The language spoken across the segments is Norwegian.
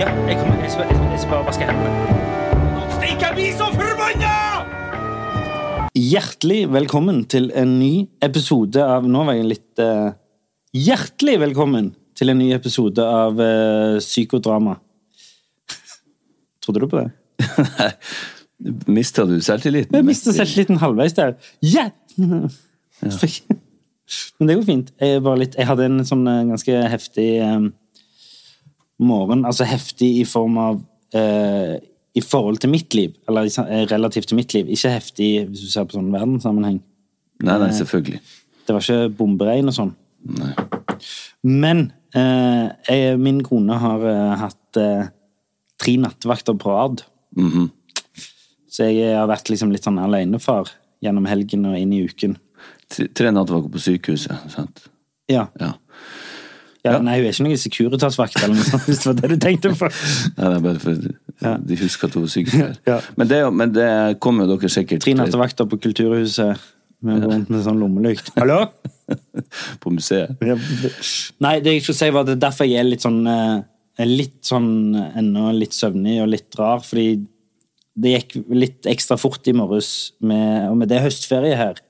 Ja, jeg, kommer, jeg, skal, jeg, skal- jeg skal bare vaske hendene. Stikk, jeg blir så forbanna! Hjertelig velkommen til en ny episode av Nå var jeg litt uh, Hjertelig velkommen til en ny episode av uh, Psykodrama. Trodde du på det? Nei, Mister du selvtilliten? Jeg mister selvtilliten halvveis der. Ja! Men det går fint. Jeg, var litt, jeg hadde en sånn eh, ganske heftig eh, morgen. Altså heftig i form av eh, I forhold til mitt liv. Eller eh, relativt til mitt liv. Ikke heftig hvis du ser på sånn verdenssammenheng. Nei, nei, selvfølgelig. Det var ikke bomberegn og sånn. Nei. Men eh, jeg, min kone har eh, hatt eh, tre nattevakter på rad. Mhm. Så jeg har vært liksom litt sånn alenefar gjennom helgen og inn i uken. Tre nattevakter på sykehuset, sant? Ja. Ja. Ja. Nei, hun er ikke noen Securitas-vakt, eller noe sånt, hvis det var det du tenkte på. Nei, det er bare for Ja. de husker at hun var sykepleier. Ja. Men, det, men det kommer jo dere sikkert Tre nattevakter på Kulturhuset med, med sånn lommelykt. Hallo? på museet. Nei, det jeg skulle si var at det er derfor jeg er litt sånn eh, Litt sånn ennå litt søvnig og litt rar, fordi det gikk litt ekstra fort i morges, med, og med det er høstferie her.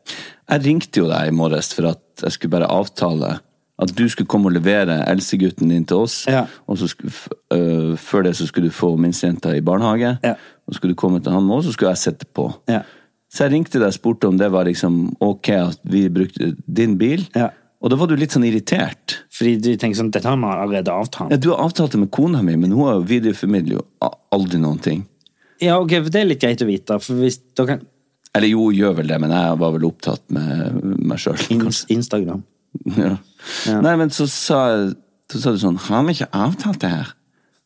Jeg ringte jo deg i morges for at jeg skulle bare avtale at du skulle komme og levere eldstegutten din til oss. Ja. Og så skulle, f- øh, før det så skulle du få minstejenta i barnehage. Ja. Og så skulle du komme til han og så skulle jeg sette på. Ja. Så jeg ringte deg og spurte om det var liksom ok at vi brukte din bil. Ja. Og da var du litt sånn irritert. Fordi du tenker sånn Dette har vi allerede avtalt. Ja, du har avtalt det med kona mi, men hun videreformidler jo aldri noen ting. Ja, ok, for det er litt greit å vite, for hvis da Eller jo, gjør vel det, men jeg var vel opptatt med meg sjøl. Instagram. Ja. Nei, men så sa, så sa du sånn Har vi ikke avtalt det her?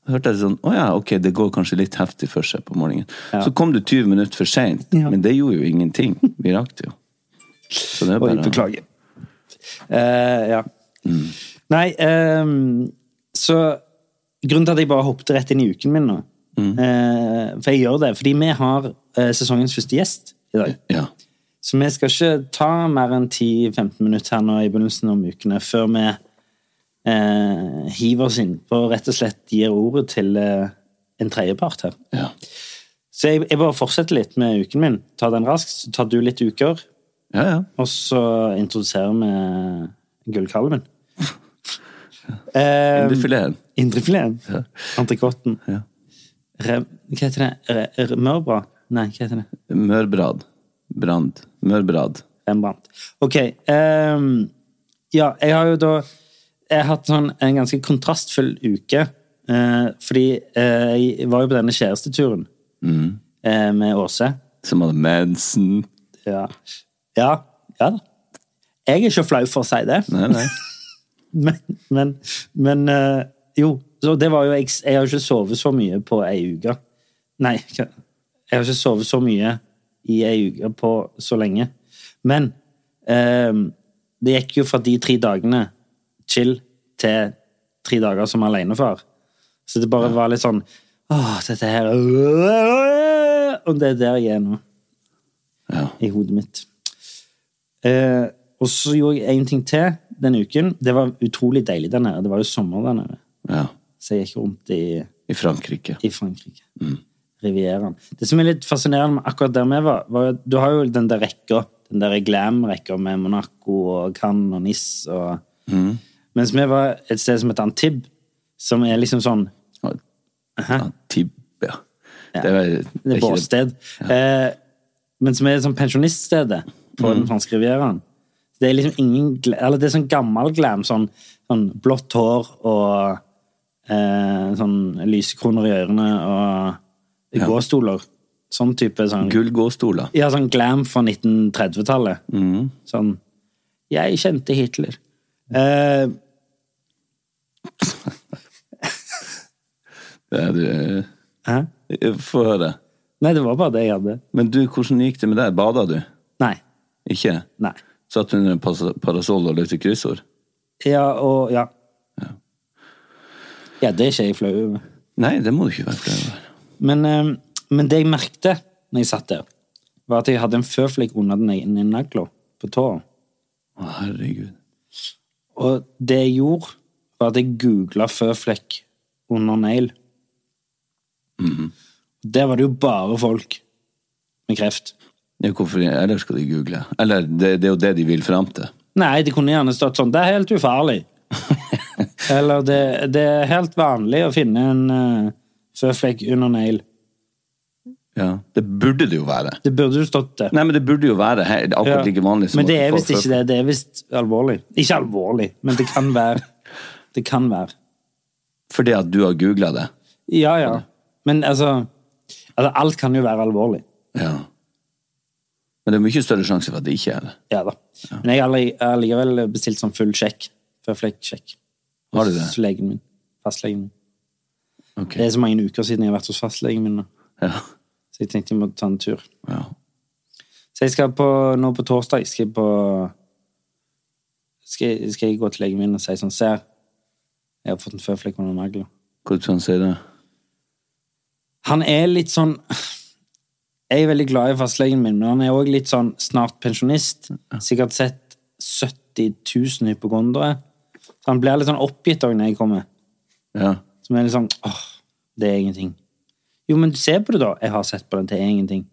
Så hørte jeg sånn Å ja, ok, det går kanskje litt heftig for seg på morgenen. Ja. Så kom du 20 minutter for seint, men det gjorde jo ingenting. Vi rakk det jo. Så det er Oi, bare beklager. Uh, ja. Nei, um, så Grunnen til at jeg bare hoppet rett inn i uken min nå eh, For jeg gjør det fordi vi har uh, sesongens første gjest i dag. Ja. Så vi skal ikke ta mer enn 10-15 minutter her nå i begynnelsen av ukene før vi eh, hiver oss inn på rett og slett gir ordet til eh, en tredjepart her. ja. Så jeg, jeg bare fortsetter litt med uken min. Ta den raskt, så tar du litt uker. Ja, ja. Og så introduserer vi gullkalven. Eh, Indrefileten. Indrefileten. Ja. Entrecôten. Ja. Hva heter det? Re, re, mørbra? Nei, hva heter det? Mørbrad. Brand. Mørbrad. En brand. Ok. Um, ja, jeg har jo da Jeg har hatt sånn en ganske kontrastfull uke. Uh, fordi uh, jeg var jo på denne kjæresteturen eh, med Åse. Som hadde mensen. Ja. ja. Ja da. Jeg er ikke flau for å si det. Nei, nei. Men, men, men jo, så det var jo Jeg, jeg har ikke sovet så mye på ei uke. Nei, jeg har ikke sovet så mye i ei uke på så lenge. Men eh, det gikk jo fra de tre dagene chill til tre dager som alenefar. Så det bare var litt sånn Åh, dette her Og det er der jeg er nå, Ja. i hodet mitt. Eh, og så gjorde jeg én ting til den uken. Det var utrolig deilig der nede. Det var jo sommer der nede. ja. Så jeg gikk rundt i, I Frankrike. i Frankrike. Rivieraen. Det som er litt fascinerende med akkurat der vi var, var Du har jo den der rekka, den der glam-rekka med Monaco og Cannes og Nis og Mens vi var et sted som heter Antib, som er liksom sånn Antib, ja. Ja. Det er, Det er det- båtsted. Eh, men som er sånn pensjoniststedet på Mm. den franske rivieraen. Det er liksom ingen Eller det er sånn gammel glam. Sånn, sånn blått hår og eh, sånn lysekroner i ørene og Ja. gåstoler. Sånn type sånn Gullgåstoler. Ja, sånn glam fra 1930-tallet. Mm. Sånn Jeg kjente Hitler. Eh, Det er, du, hæ? Få høre. Nei, det var bare det jeg hadde. Men du, hvordan gikk det med deg? Bada du? Nei. Ikke? Nei. Satt du under en parasoll og løpte kryssord? Ja, og ja. Ja, det er ikke jeg flau over. Nei, det må du ikke være flau over. Men, eh, men det jeg merkte når jeg satt der, var at jeg hadde en føflekk under den ene nagla på tåa. Å, herregud. Og det jeg gjorde, var at jeg googla føflekk under negl. Der var det jo bare folk med kreft. Ja, hvorfor ellers skal de google? Eller, det, det er jo det de vil fram til. Nei, det kunne gjerne stått sånn Det er helt ufarlig. Eller det, det er helt vanlig å finne en uh, føflekk under negl. Ja, Det burde det jo være. Det burde jo stått det. Nei, men det burde jo være he- akkurat like vanlig som men det er folk visst ikke det. Det er visst alvorlig. Ikke alvorlig, men det kan være. Det kan være. Fordi at du har googla det? Ja, ja. Men altså, altså Alt kan jo være alvorlig. Ja. Men det er mye større sjanse for at det ikke er det. Ja da. Men jeg har alli- har likevel bestilt sånn full sjekk. Føflekksjekk. Har du det? Hos legen min. Fastlegen min. Ok. Det er så mange uker siden jeg har vært hos fastlegen min. Ja. Så jeg tenkte jeg måtte ta en tur. ja. Så jeg skal på, nå på torsdag skal jeg på skal jeg, skal jeg gå til legen min og si sånn Ser, jeg har fått en føflekk under nagla. Hvordan sier det? Han er litt sånn Jeg er veldig glad i fastlegen min, men han er òg litt sånn snart pensjonist. Sikkert sett 70 000 hypokondere. Så han blir litt sånn oppgitt òg når jeg kommer. Ja. Som er litt sånn åh, det er ingenting. Jo, men se på det, da. Jeg har sett på den, er ingenting.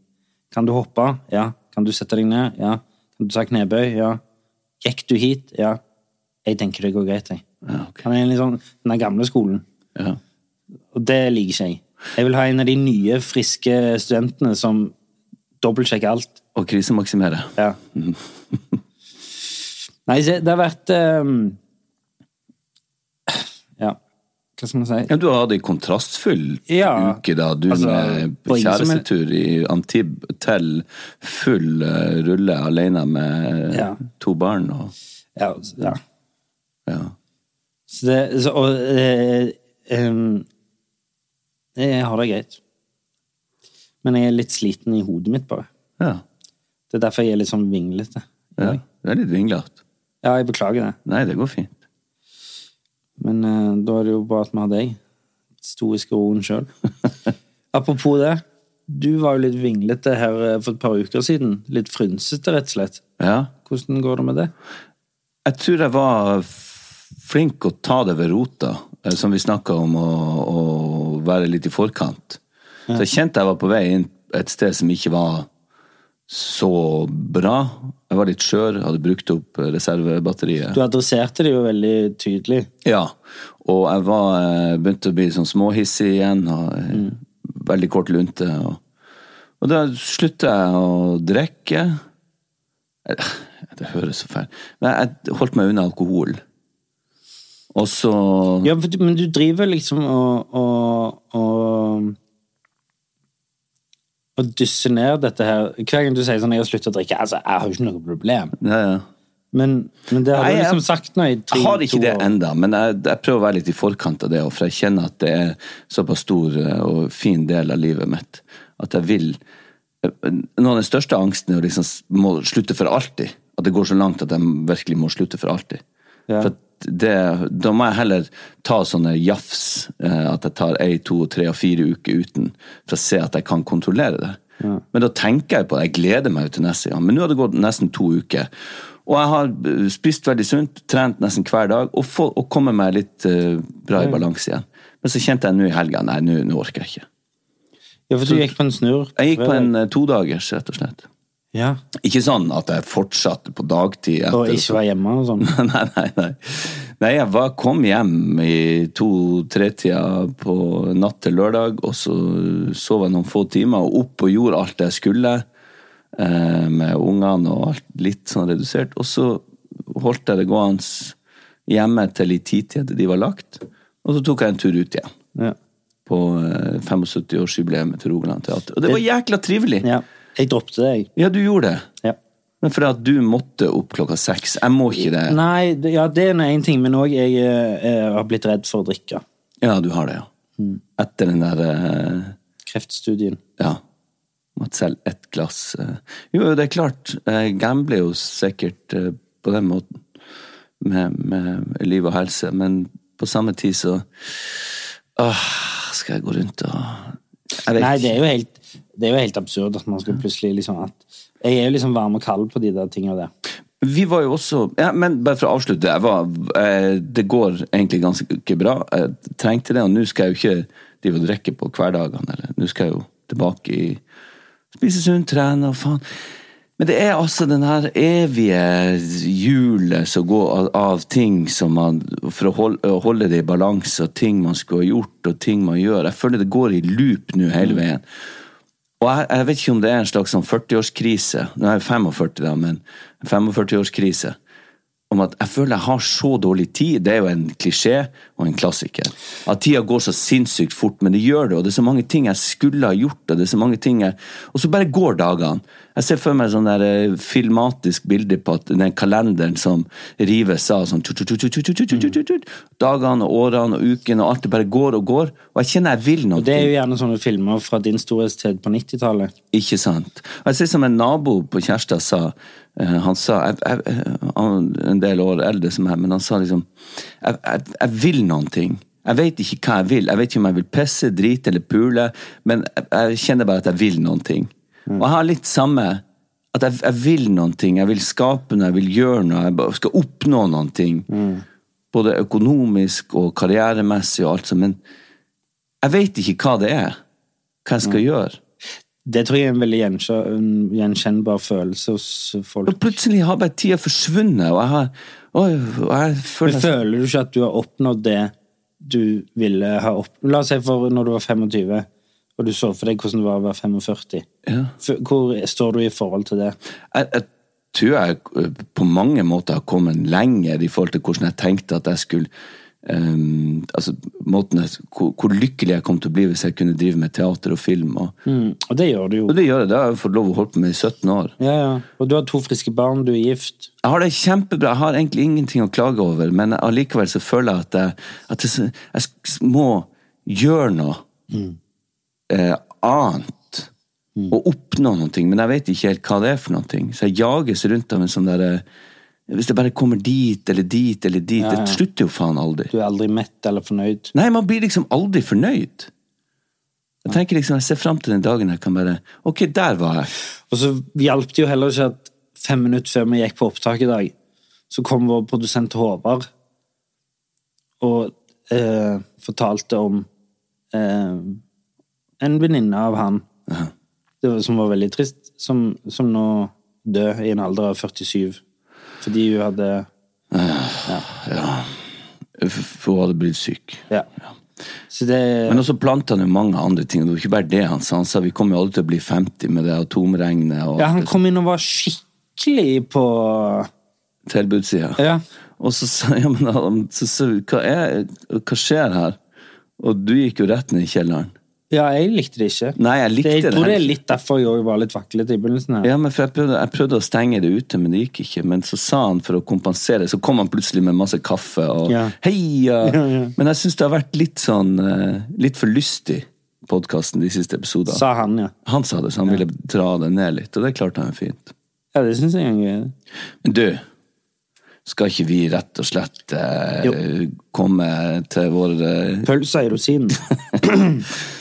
Kan du hoppe? Ja. Kan du sette deg ned? Ja. Kan du ta knebøy? Ja. Gikk du hit? Ja. Jeg tenker det går greit, jeg. ja okay. Han er sånn den gamle skolen. Ja. Og det liker ikke jeg. Jeg vil ha en av de nye, friske studentene som dobbeltsjekker alt. Og krisemaksimere. Ja. Nei, se, det har vært um... Ja, hva skal man si? Ja, du har hatt ei kontrastfull Ja. uke, da. Du Altså, med kjærestetur i Antib til full eh, rulle alene med Ja. to barn og Ja, ja. Ja. Så det, så, og eh, um, Jeg har det greit. Men jeg er litt sliten i hodet mitt, bare. ja. Det er derfor jeg er litt sånn vinglete. ja. Det er litt vinglete. Ja, jeg beklager det. Nei, det går fint. Men uh, da er det jo bra at vi har deg. Stoiske roen sjøl. Apropos det. Du var jo litt vinglete her eh, for et par uker siden. Litt frynsete, rett og slett. Ja. Hvordan går det med det? Jeg tror jeg var flink å ta det ved rota, eh, som vi snakka om, å, å være litt i forkant. Så jeg kjente jeg var på vei inn et sted som ikke var så bra. Jeg var litt skjør, hadde brukt opp reservebatteriet. Du adresserte det jo veldig tydelig. Ja, og jeg var, eh, begynte å bli sånn småhissig igjen, eh, veldig kort lunte. Og, og da slutta jeg å drikke. Det høres så fælt Men jeg holdt meg unna alkohol. Og så Ja, Men du driver liksom og, og, og og dysse ned dette her Hver gang du sier sånn 'jeg har sluttet å drikke', altså, jeg har jo ikke noe problem. ja, ja. Men, men det har Nei, du liksom sagt nå i tre Jeg har ikke det ennå, men jeg, jeg prøver å være litt i forkant av det, for jeg kjenner at det er såpass stor eh, og fin del av livet mitt at jeg vil eh, Noe av den største angsten er å liksom må slutte for alltid. At det går så langt at jeg virkelig må slutte for alltid. Ja. For det, da må jeg heller ta sånne jafs, eh, at jeg tar ei, to, tre og fire uker uten, for å se at jeg kan kontrollere det. Men da tenker jeg på det, jeg gleder meg til neste gang. Men nå har det gått nesten to uker. Og jeg har eh, spist veldig sunt, trent nesten hver dag, og, få, og kommet meg litt uh, bra i balanse igjen. Men så kjente jeg nå i helga nei, nå orker jeg ikke. Ja, for du gikk på en snurr. Jeg gikk på en uh, todagers, rett og slett. Ja, Ikke sånn at jeg fortsatte på dagtid. Og ikke var hjemme og sånn. nei, nei, nei. Nei, jeg var, kom hjem i to-tre-tida på natt til lørdag, og så sov jeg noen få timer, og opp og gjorde alt jeg skulle eh, med ungene og alt litt sånn redusert. Og så holdt jeg det gående hjemme til i titida de var lagt, og så tok jeg en tur ut igjen. Ja. På eh, 75-årsjubileet til Rogaland Teater. Og det var jækla trivelig! ja. Jeg droppet det, jeg. Ja, du gjorde det. Ja. Men fordi at du måtte opp klokka seks. Jeg må ikke det. Nei, ja, det er én ting, men òg jeg jeg har blitt redd for å drikke. Ja, du har det, ja. Mm. Etter den der eh, kreftstudien. Ja. Måtte selge ett glass. eh. Jo, det er klart. Jeg gambler jo sikkert eh, på den måten. Med, med liv og helse. Men på samme tid så Åh, skal jeg gå rundt og Jeg vet Nei, det er jo helt, det er jo helt absurd at man skal plutselig liksom at Jeg er jo liksom varm og kald på de der tingene der. Vi var jo også ja, Men bare for å avslutte. Var, eh, det går egentlig ganske bra. Jeg trengte det, og nå skal jeg jo ikke drive og drikke på hverdagene. eller Nå skal jeg jo tilbake i Spise sunt, trene og faen. Men det er altså den her evige hjulet som går av, av ting som man For å holde, holde det i balanse, og ting man skulle ha gjort, og ting man gjør. Jeg føler det går i loop nå hele veien. Og jeg, jeg vet ikke om det er en slags sånn 40-årskrise. Nå er jeg 45, da, men en 45-årskrise. Om at jeg føler jeg har så dårlig tid. Det er jo en klisjé og en klassiker. At tida går så sinnssykt fort, men det gjør det. Og det er så mange ting jeg skulle ha gjort, og det er så mange ting jeg Og så bare går dagene. Jeg ser for meg sånn der filmatisk bilde på at den kalenderen som rives av sånn Dagene og årene og ukene og alt det bare går og går. Og jeg kjenner jeg vil noe. Og det er jo gjerne sånne filmer fra din storhetstid på 90-tallet. Ikke sant. Og jeg ser som en nabo på Kjærstad sa han sa jeg, jeg, han, En del år eldre som jeg, men han sa liksom Jeg, jeg, jeg vil noen ting. Jeg vet ikke hva jeg vil. Jeg vet ikke om jeg vil pisse, drite eller pule, men jeg, jeg kjenner bare at jeg vil noen ting. Og jeg har litt samme At jeg, jeg vil noen ting. Jeg vil skape noe, jeg vil gjøre noe. Jeg skal oppnå noen ting. Både økonomisk og karrieremessig og alt sånt. Men jeg vet ikke hva det er. Hva jeg skal gjøre. Det tror jeg er en veldig gjenkjennbar følelse hos folk. Og plutselig har bare tida forsvunnet, og jeg har og jeg Men føler føler du ikke at du har oppnådd det du ville ha oppnådd? La oss si for når du var 25, og du så for deg hvordan det var å være 45. ja. Hvor står du i forhold til det? jeg, jeg tror jeg eh, på mange måter har kommet lenger i forhold til hvordan jeg tenkte at jeg skulle um, altså jeg, hvor, hvor lykkelig jeg kom til å bli hvis jeg kunne drive med teater og film. Og, Mm. Og det gjør du jo. og det gjør jeg. Det har jeg fått lov å holde på med i 17 år. Ja, ja. Og du har to friske barn, du er gift. Jeg har det kjempebra. Jeg har egentlig ingenting å klage over, men allikevel så føler jeg at jeg, at jeg, jeg må gjøre noe eh, annet. Og oppnå noe, men jeg vet ikke helt hva det er for noe. Så jeg jages rundt av en sånn derre Hvis det bare kommer dit eller dit eller dit, Ja, ja. det slutter jo faen aldri. Du er aldri mett eller fornøyd. Nei, man blir liksom aldri fornøyd. Jeg tenker liksom, jeg ser fram til den dagen jeg kan bare Ok, der var jeg. Og så hjalp det jo heller ikke at fem minutter før vi gikk på opptak i dag, så kom vår produsent Håvard og eh, fortalte om eh, en venninne av han det var, som var veldig trist, som, som nå døde i en alder av 47. Fordi hun hadde For for hun hadde blitt syk. Ja. Så det Men også planta han jo mange andre ting. Det var ikke bare det han sa. Han sa vi kommer jo aldri til å bli 50 med det atomregnet og Ja, han kom inn og var skikkelig på tilbudssida. Ja. Og så sa ja, men, så, så, hva, er, hva skjer her? Og du gikk jo rett ned i kjelleren. Ja, jeg likte det ikke. Nei, jeg likte det, jeg tror det er litt derfor jeg var litt vaklete i begynnelsen. her. Ja, men for jeg prøvde, jeg prøvde å stenge det ute, men det gikk ikke. Men så sa han for å kompensere, så kom han plutselig med masse kaffe og Ja. heia! Ja, ja. Men jeg syns det har vært litt sånn eh, Litt for lystig, podkasten, de siste episodene. Sa han, ja. Han sa det, så han ville dra det ned litt, og det klarte han fint. Ja, det syns jeg er Men du, skal ikke vi rett og slett eh, komme til vår eh, Pølsa i rosinen.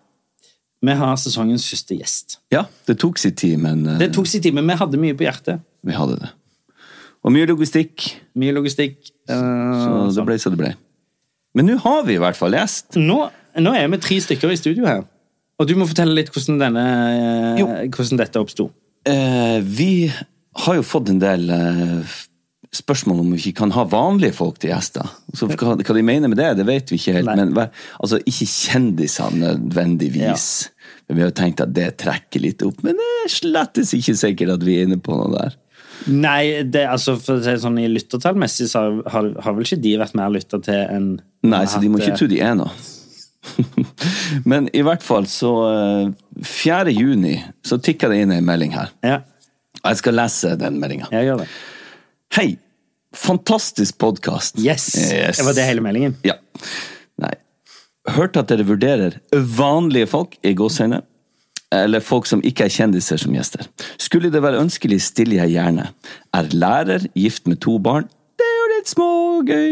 Vi har sesongens første gjest. ja, det tok sin tid, men eh, Det tok sin tid, men vi hadde mye på hjertet. vi hadde det. Og mye logistikk, Mye logistikk. Uh, så det sånn. ble så det ble. Men nå har vi i hvert fall gjest. nå, nå er vi tre stykker i studio her. Og du må fortelle litt hvordan, denne, uh, hvordan dette oppsto. Uh, vi har jo fått en del spørsmål om vi ikke kan ha vanlige folk til gjester. Så hva, hva de mener med det, det vet vi ikke helt. Nei. Men altså, ikke kjendiser nødvendigvis. Men vi har tenkt at det trekker litt opp. Men det er slettes ikke sikkert at vi er inne på noe der. Nei, det, altså, for å si sånn, i lyttertallmessig så har, har, har vel ikke de vært mer lytta til enn Nei, så de må ikke tro de er noe. Men i hvert fall så eh, 4. juni så tikka det inn ei melding her. eh, Ja, Og jeg skal lese den meldinga. Hei! Fantastisk podkast. Yes! Det var det hele meldingen. Ja. Nei. Hørte at dere vurderer vanlige folk i gåseøyne. Eller folk som ikke er kjendiser som gjester. Skulle det være ønskelig, stiller jeg gjerne. Er lærer, gift med to barn. Det er jo litt smågøy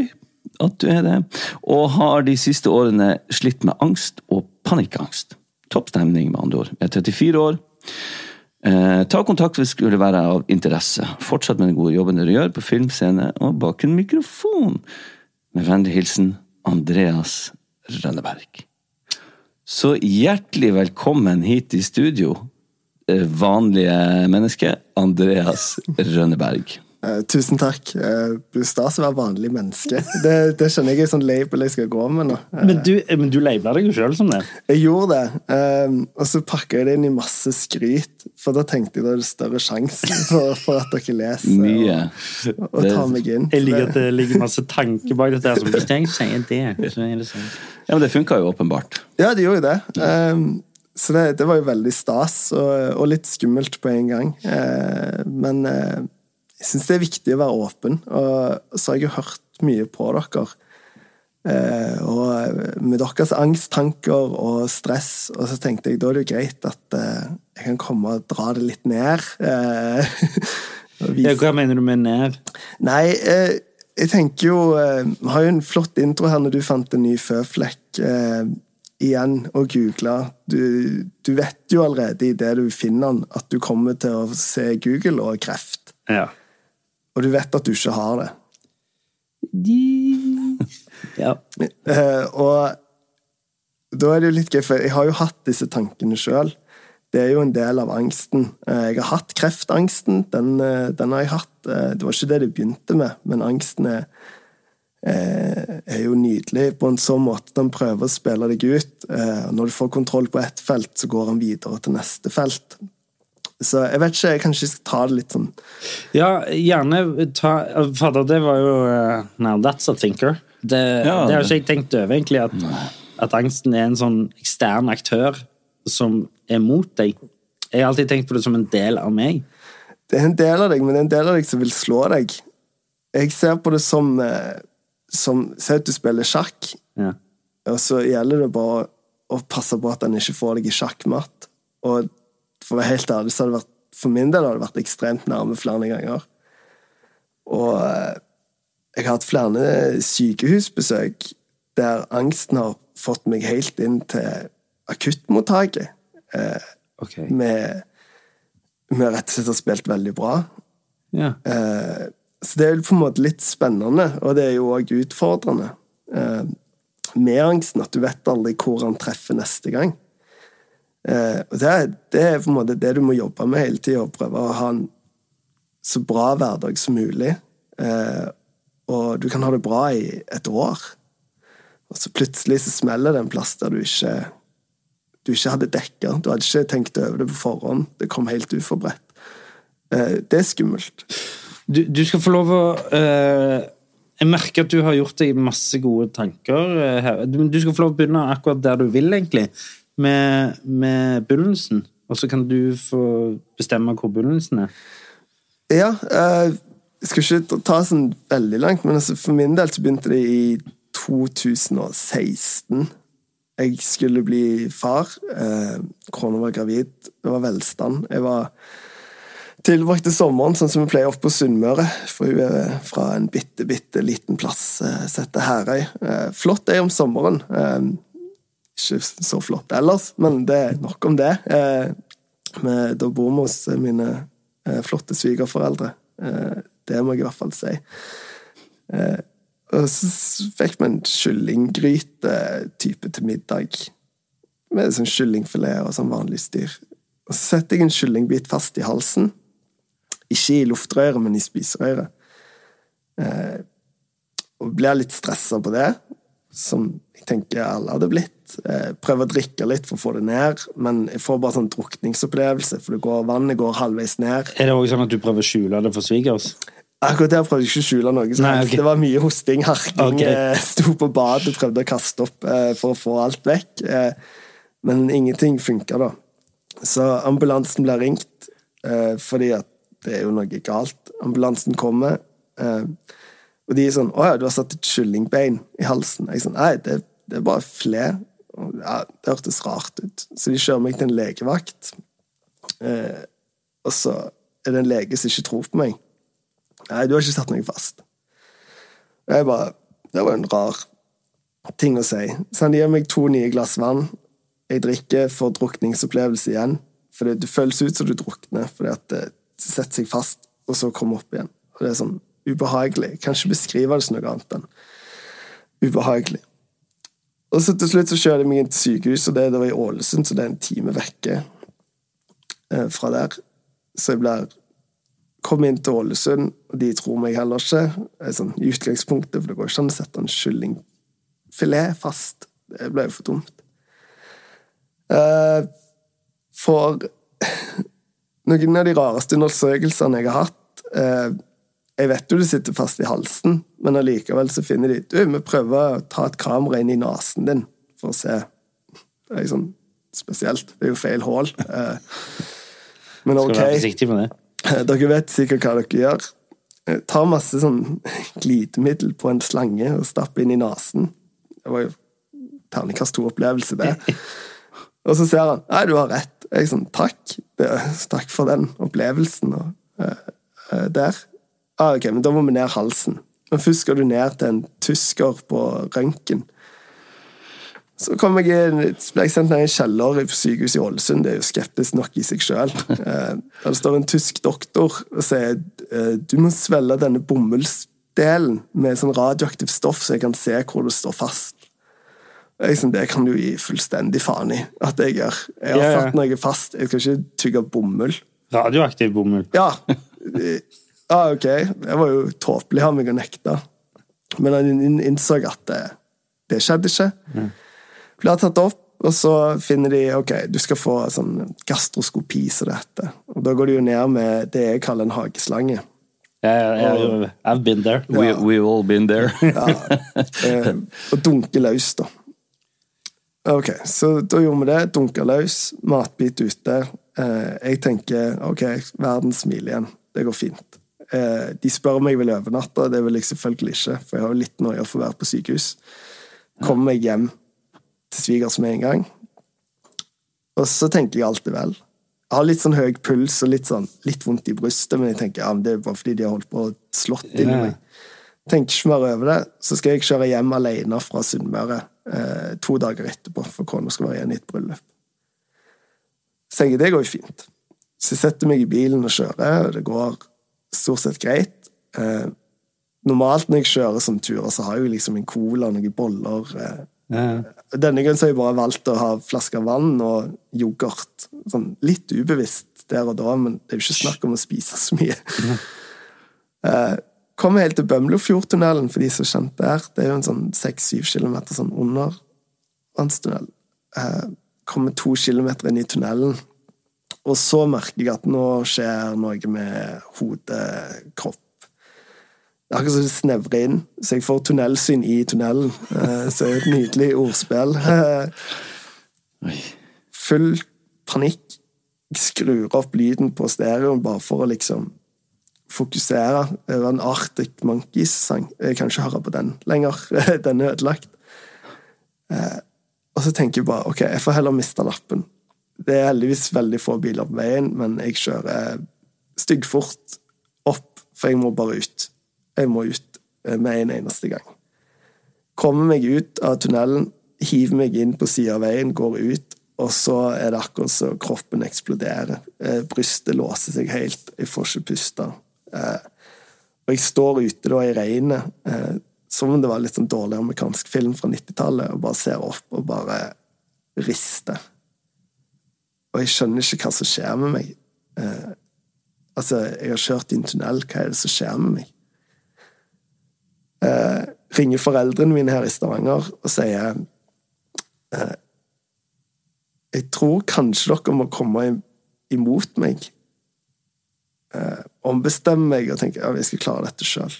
at du er det. Og har de siste årene slitt med angst og panikkangst. Topp stemning, med andre ord. Jeg er 34 år. Eh, ta kontakt hvis det skulle være av interesse. Fortsett med den gode jobben dere gjør på filmscene og bak en mikrofon. Med vennlig hilsen Andreas Rønneberg. Så hjertelig velkommen hit i studio, eh, vanlige menneske Andreas Rønneberg. Eh, tusen takk. Uh, stas å være vanlig menneske. Det, det skjønner jeg er sånn label jeg skal gå med nå. Uh, Men du, men du labela deg jo sjøl som det. jeg gjorde det, Um, og så pakka jeg det inn i masse skryt, for da tenkte jeg da er det større sjanse for, for at dere leser Mye. og, og tar meg inn. Jeg liker at det ligger masse tanke bak dette. Som, Hvis jeg sier det, så er det sånn. Ja, men det funka jo åpenbart. Ja, det gjorde jo det. Um, så det, det var jo veldig stas, og, og litt skummelt på en gang. Eh, men eh, jeg syns det er viktig å være åpen, og så har jeg jo hørt mye på dere. Eh, og med deres angsttanker og stress, og så tenkte jeg da er det jo greit at eh, jeg kan komme og dra det litt ned. Eh, Ja, hva mener du med ned? Nei, eh, jeg tenker jo eh, Vi har jo en flott intro her når du fant en ny føflekk. Eh, igjen og google. Du, du vet jo allerede idet du finner den, at du kommer til å se Google og kreft. Ja. Og du vet at du ikke har det. ja. Eh, og da er det jo litt gøy, for jeg har jo hatt disse tankene sjøl. Det er jo en del av angsten. Eh, jeg har hatt kreftangsten. Den, eh, den har jeg hatt. Det var ikke det det begynte med, men angsten er, eh, er jo nydelig på en sånn måte den prøver å spille deg ut. Eh, Når du får kontroll på ett felt, så går han videre til neste felt. Så jeg vet ikke, jeg kanskje skal ta det litt sånn Ja, gjerne ta Fader, det var jo uh, Now that's a thinker. Det, Ja, det har ikke jeg tenkt over, egentlig. At, at angsten er en sånn ekstern aktør som er mot deg. Jeg har alltid tenkt på det som en del av meg. Det er en del av deg, men det er en del av deg som vil slå deg. Jeg ser på det som, eh, som Se at du spiller sjakk, Ja. og så gjelder det bare å passe på at den ikke får deg i sjakkmatt. Og for å være helt ærlig, så hadde det vært for min del har det vært ekstremt nærme flere ganger. Og eh, jeg har hatt flere sykehusbesøk der angsten har fått meg helt inn til akuttmottaket. Eh, okay. med, med rett og slett har spilt veldig bra. Ja. Eh, så det er jo på en måte litt spennende, og det er jo òg utfordrende. Eh, med angsten at du vet aldri hvor han treffer neste gang. Eh, det det er på en måte det du må jobbe med hele tida, og prøve å ha en så bra hverdag som mulig. Eh, og du kan ha det bra i et år, og så plutselig så smeller det en plass der du ikke du ikke hadde dekka. Du hadde ikke tenkt over det på forhånd. Det kom helt uforberedt. Eh, det er skummelt. Du, du skal få lov å eh, Jeg merker at du har gjort deg masse gode tanker. Du, du skal få lov å begynne akkurat der du vil, egentlig. Med, med Bullensen, Og så kan du få bestemme hvor Bullensen er. Ja, eh, jeg skal ikke ta sånn veldig langt, men altså for min del så begynte det i 2016. Jeg skulle bli far. Krona var gravid. Det var velstand. Jeg var tilbrakte sommeren sånn som vi pleier oppe på Sunnmøre. For hun er fra en bitte, bitte liten plass sett som heter Herøy. Eh, flott er om sommeren. Ikke så flott ellers, men det er nok om det. Eh, men da bor vi hos mine eh, flotte svigerforeldre. Eh, det må jeg i hvert fall si. Og så fikk vi en kyllinggryte-type til middag. Med sånn kyllingfilet og sånn vanlig styr. Og så setter jeg en kyllingbit fast i halsen. Ikke i luftrøret, men i spiserøret. Og blir litt stressa på det, som jeg tenker alle hadde blitt. Eh, prøver å drikke litt for å få det ned, men jeg får bare sånn drukningsopplevelse, for det går, vannet går halvveis ned. Er det òg sånn at du prøver å skjule det for svigers? Akkurat der prøvde jeg ikke å skjule noe. Nei, okay. Det var mye hosting, harking. Ok. eh, Sto på badet, prøvde å kaste opp eh, for å få alt vekk. Men ingenting funka, da. Så ambulansen ble ringt fordi at det er jo noe galt. Ambulansen kommer, eh, og de er sånn 'Å ja, du har satt et kyllingbein i halsen.' Jeg er sånn 'Nei, det, det er bare fle.' Ja, det hørtes rart ut. Så de kjører meg til en legevakt. Eh, og så er det en lege som ikke tror på meg. Nei, du har ikke satt noe fast. Og jeg bare Det var en rar ting å si. Så han gir meg to nye glass vann. Jeg drikker, får drukningsopplevelse igjen. For det, det føles ut som du drukner, fordi at det setter seg fast, og så kommer opp igjen. Og det er sånn ubehagelig. Kan ikke beskrive det som noe annet enn ubehagelig. Og så til slutt så kjører de meg inn til sykehus, og det, det var i Ålesund, så det er en time vekke eh, fra der. Så jeg blir kom inn til Ålesund, og de tror meg heller ikke. Er sånn, I utgangspunktet, for det går ikke an å sette en kyllingfilet fast. Det ble jo for dumt. Eh, for noen av de rareste undersøkelsene jeg har hatt eh, Jeg vet jo det sitter fast i halsen, men allikevel så finner de Du, vi prøver å ta et kamera inn i nesen din for å se. Det er liksom spesielt. Det er jo feil hull. Eh, men Skal ok. du være forsiktig med det? Dere vet sikkert hva dere gjør. Tar Ta masse sånn glidemiddel på en slange og stappe inn i nesen. Det var jo terningkast to-opplevelse, det. Og så sier han 'nei, du har rett'. Jeg sånn 'takk'. Det, takk for den opplevelsen. Og, uh, eh, der. Ah, ok, men da må vi ned halsen. Men først skal du ned til en tysker på røntgen. Så kom jeg ble jeg sendt ned i en kjeller på sykehuset i Ålesund. Det er jo skeptisk nok i seg sjøl. Der står en tysk doktor og sier eh, du må svelge denne bomullsdelen med sånn radioaktivt stoff, så jeg kan se hvor det står fast. Jeg, sånn, det kan du gi fullstendig faen i at jeg gjør. Jeg har Ja, ja. satt noe fast. Jeg skal ikke tygge bomull. Radioaktiv bomull. Ja. ja, ok. Det var jo tåpelig av meg å nekte. Men han innså at det, det skjedde ikke. Blir tatt opp, og så finner de ok, du skal få sånn gastroskopi, som dette. Og da går de jo ned med det jeg kaller en hageslange. Yeah, yeah, yeah, I've been there. We, we've all been there. Eh, og dunke løs, da. Ok, så da gjorde vi det. Dunka løs, matbit ute. Eh, jeg tenker ok, verden smiler igjen. Det går fint. Eh, de spør om jeg vil overnatte. Det vil jeg selvfølgelig ikke, for jeg har jo litt for å være på sykehus. Kommer meg hjem til svigers med en gang. Og så tenker jeg alt er vel. Jeg har litt sånn høy puls og litt, sånn, litt vondt i brystet, men jeg tenker ja, men det er bare fordi de har holdt på og slått inn i meg. Tenker ikke mer over det. Så skal jeg kjøre hjem alene fra Sunnmøre eh, to dager etterpå, for kona skal være igjen i et bryllup. Så tenker jeg det går jo fint. Så jeg setter meg i bilen og kjører, og det går stort sett greit. Eh, normalt når jeg kjører som turer, så har jeg jo liksom en cola, og noen boller. Eh, Ja. denne gangen så har jeg bare valgt å ha flasker vann og yoghurt. Sånn litt ubevisst der og da, men det er jo ikke snakk om å spise så mye. Eh, Kommer helt til Bømlofjordtunnelen, for de som er kjent der. Det er jo en sånn seks-syv kilometer sånn undervannstunnel. Eh, Kommer to kilometer inn i tunnelen, og så merker jeg at nå skjer noe med hode, kropp. Det er akkurat som det snevrer inn, så jeg får tunnelsyn i tunnelen. Eh, Så det er et nydelig ordspill. Eh, Full panikk. Jeg skrur opp lyden på stereoen bare for å liksom fokusere. Det var en Arctic Monkeys-sang. Jeg kan ikke høre på den lenger. Den er ødelagt. Eh, Og så tenker jeg bare ok, jeg får heller miste lappen. Det er heldigvis veldig få biler på veien, men jeg kjører styggfort opp, for jeg må bare ut. Jeg må ut eh, med en eneste gang. Kommer meg ut av tunnelen, hiver meg inn på sida av veien, går ut, og så er det akkurat så kroppen eksploderer. Eh, Brystet låser seg helt, jeg får ikke puste. Eh, og jeg står ute da i regnet, som om det var litt sånn dårlig amerikansk film fra 90-tallet, og bare ser opp og bare rister. Og jeg skjønner ikke hva som skjer med meg. Eh, altså, jeg har kjørt i en tunnel, hva er det som skjer med meg? Eh, ringer foreldrene mine her i Stavanger og sier eh, Jeg tror kanskje dere må komme imot meg. Eh, ombestemme meg og tenke ja, jeg skal klare dette sjøl.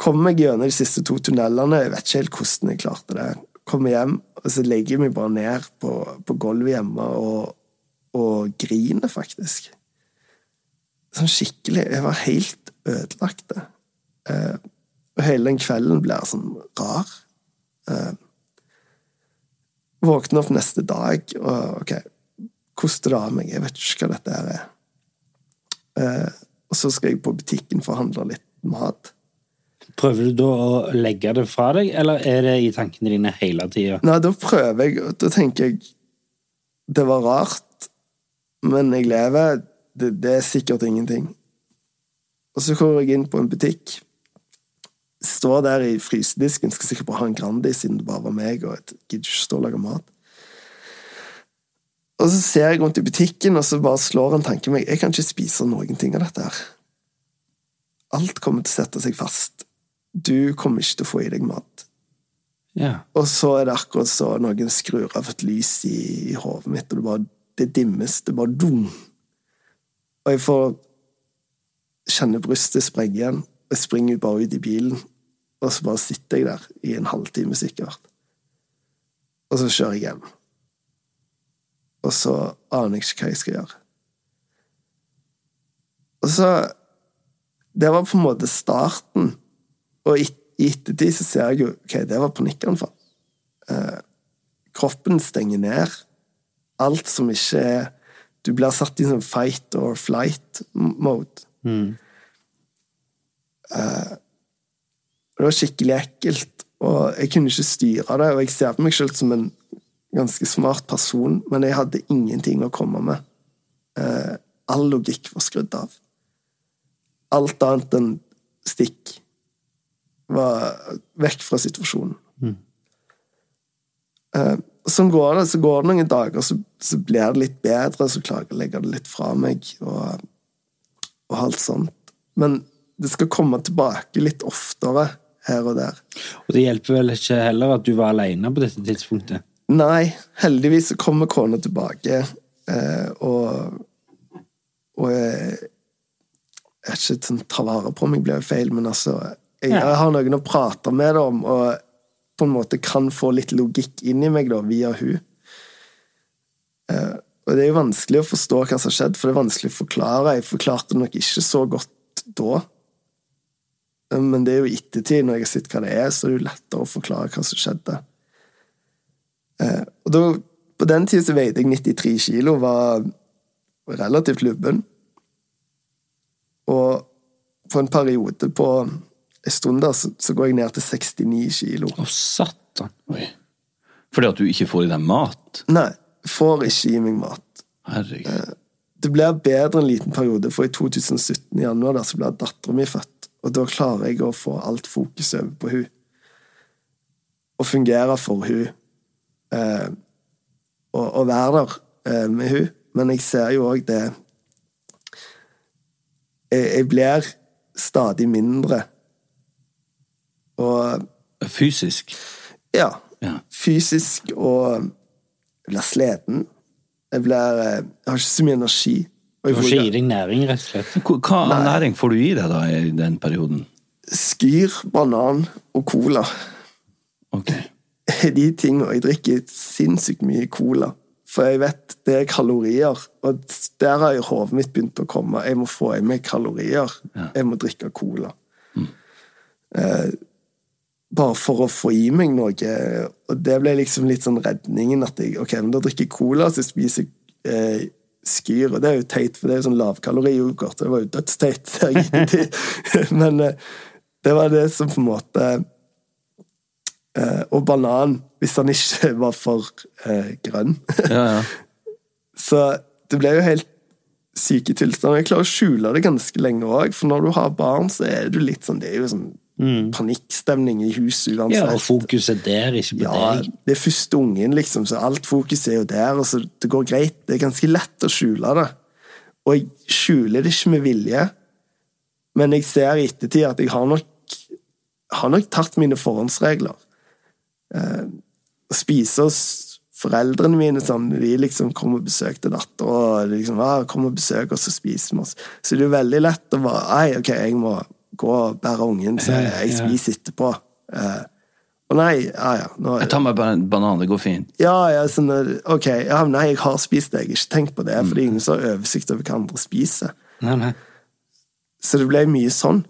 Kommer meg gjennom de siste to tunnelene, jeg vet ikke helt hvordan jeg klarte det. Kommer hjem, og så legger jeg meg bare ned på, på gulvet hjemme og, og griner, faktisk. Sånn skikkelig. Jeg var helt ødelagt. Eh, og hele den kvelden blir sånn rar. Eh, våkner opp neste dag, og ok, koster det av meg? Jeg vet ikke hva dette her er. Eh, og så skal jeg på butikken for å handle litt mat. Prøver du da å legge det fra deg, eller er det i tankene dine hele tida? Nei, da prøver jeg, da tenker jeg Det var rart, men jeg lever. Det, det er sikkert ingenting. Og så går jeg inn på en butikk. Står der i frysedisken, skal sikkert bare ha en Grandi siden det bare var meg, og jeg gidder ikke stå og lage mat. Og så ser jeg rundt i butikken, og så bare slår en tanke meg Jeg kan ikke spise noen ting av dette her. Alt kommer til å sette seg fast. Du kommer ikke til å få i deg mat. Ja. Og så er det akkurat så noen skrur av et lys i, i hodet mitt, og det bare det dimmes. Det bare dum. Og jeg får kjenne brystet sprenge igjen. og Jeg springer bare ut i bilen, og så bare sitter jeg der i en halvtime sikkert. Og så kjører jeg hjem. Og så aner jeg ikke hva jeg skal gjøre. Og så Det var på en måte starten. Og i i ettertid så ser jeg jo ok, det var panikkanfall. Eh, kroppen stenger ned. Alt som ikke er Du blir satt i sånn fight or flight-mode. Eh, det var skikkelig ekkelt, og jeg kunne ikke styre det. Og jeg ser på meg selv som en ganske smart person, men jeg hadde ingenting å komme med. Eh, all logikk var skrudd av. Alt annet enn stikk var vekk fra situasjonen. Eh, sånn går det. Så går det noen dager, så, så blir det litt bedre, så klarer jeg å legge det litt fra meg, og, og alt sånt. Men det skal komme tilbake litt oftere her og der. Og det hjelper vel ikke heller at du var alene på dette tidspunktet? Nei, heldigvis så kommer kona tilbake, eh, og Og jeg, jeg er ikke sånn, ta vare på meg blir jo feil, men altså jeg, jeg har noen å prate med det om, og på en måte kan få litt logikk inn i meg da, via hun. Eh, og det er jo vanskelig å forstå hva som har skjedd, for det er vanskelig å forklare. Jeg forklarte det nok ikke så godt da. Eh, Men det er jo i ettertid, når jeg har sett hva det er, så er det jo lettere å forklare hva som skjedde. Eh, og da, på den tida så veide jeg 93 kilo, var relativt lubben. Og på en periode på en stund da, så, så går jeg ned til 69 kilo. Å, satan! Oi. Fordi at du ikke får i deg mat? Nei, får ikke i meg mat. Herregud. Det blir bedre en liten periode, for i 2017 i januar der, så blir dattera mi født. Og da klarer jeg å få alt fokus over på hun. Og fungere for hun. Eh, og, og være der eh, med hun. Men jeg ser jo òg det jeg, jeg blir stadig mindre. Og Fysisk? ja, Ja. fysisk og jeg blir sliten. Jeg blir Jeg har ikke så mye energi. Og Du jeg får ikke i deg næring, rett og slett. Hva næring får du i deg da i den perioden? Skyr, banan og cola. Ok. De tingene Jeg drikker sinnssykt mye cola. For jeg vet det er kalorier, og der har hodet mitt begynt å komme. Jeg må få i meg kalorier. Jeg må drikke cola. Eh, bare for å få i meg noe. Og det ble liksom litt sånn redningen at jeg ok, men da drikker jeg cola, så spiser jeg eh, skyr. Og det er jo teit, for det er jo sånn lavkalori-yoghurt. Det var jo dødsteit. men eh, det var det som på en måte eh, Og banan, hvis han ikke var for eh, grønn. Ja, ja. Så det ble jo helt syke tilstander. Jeg klarer å skjule det ganske lenge òg, for når du har barn, så er du litt sånn Det er jo sånn panikkstemning i huset uansett. Ja, og fokuset der, ikke på Ja, deg. det er første ungen, liksom, så alt fokus er jo der, og så det går greit. Det er ganske lett å skjule det. Og jeg skjuler det ikke med vilje, men jeg ser i ettertid at jeg har nok, har nok tatt mine forhåndsregler. Eh, spise hos foreldrene mine sånn, de liksom kommer og besøkte datter, og liksom, ah, kom og besøk og spiser vi oss. Så det er jo veldig lett å bare, ei, ok, jeg må gå og bære ungen, så jeg spiser etterpå. Eh, og nei, ja, ja, nå, Jeg tar meg bare en banan, det går fint. ja, ja, sånn, eh, ok, ja, men nei, jeg har spist det, jeg har ikke tenkt på det, for det er ingen som har oversikt over hva andre spiser. Nei, nei. Så det ble mye sånn.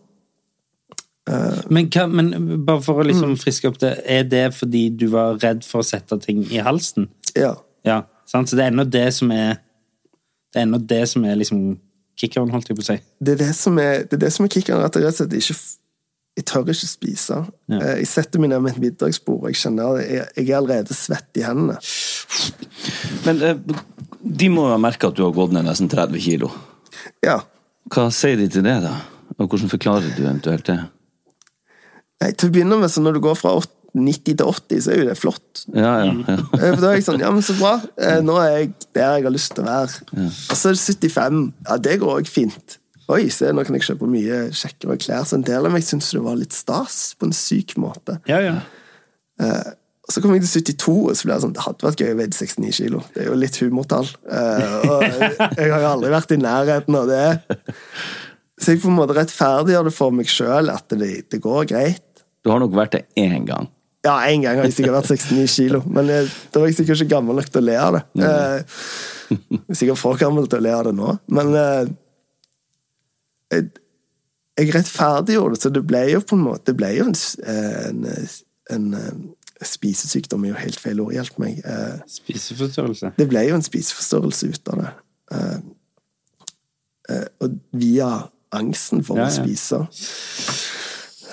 Men, hva, men bare for å Mm. liksom friske opp det, er det fordi du var redd for å sette ting i halsen? Ja. Ja, sant? Så det er ennå det som er Det er ennå det som er liksom kickeren, holdt jeg på å si. Det er det som er, det er, det som er kickeren, at jeg rett og slett ikke jeg tør ikke spise. Ja. Eh, Jeg setter meg ned med et middagsbord, og jeg kjenner at jeg, jeg er allerede svett i hendene. Men eh, de må jo ha merka at du har gått ned nesten 30 kilo. Ja. Hva sier de til det, da? Og hvordan forklarer du eventuelt det? Nei, til å begynne med, så når du går fra åt- 90 til 80, så er jo det flott. Ja, ja, ja. Eh, For da er jeg sånn, ja, men så bra. Eh, Nå er jeg der jeg har lyst til å være. Og så er det 75. Ja, det går òg fint. Oi, se, nå kan jeg kjøpe mye kjekkere klær. Så en del av meg syns det var litt stas, på en syk måte. Ja, ja. Og så kom jeg til 72, og så ble det sånn, det hadde vært gøy å veie 69 kilo. Det er jo litt humortall. Uh, og jeg har jo aldri vært i nærheten av det. Så jeg på en måte rettferdiggjør det for meg sjøl at det, det går greit. Du har nok vært det én gang. Ja, en gang har jeg sikkert vært 69 kilo, men jeg, da var jeg sikkert ikke gammel nok til å le av det. Eh, er sikkert for gammel til å le av det nå, men eh, jeg, jeg rettferdiggjorde det, så det ble jo på en måte Det ble jo en, s- en, en, eh, Spisesykdom er jo helt feil ord, hjelp meg. Eh, Spiseforstyrrelse. det ble jo en spiseforstyrrelse ut av det. Eh, eh, og via angsten for Ja, å ja. spise.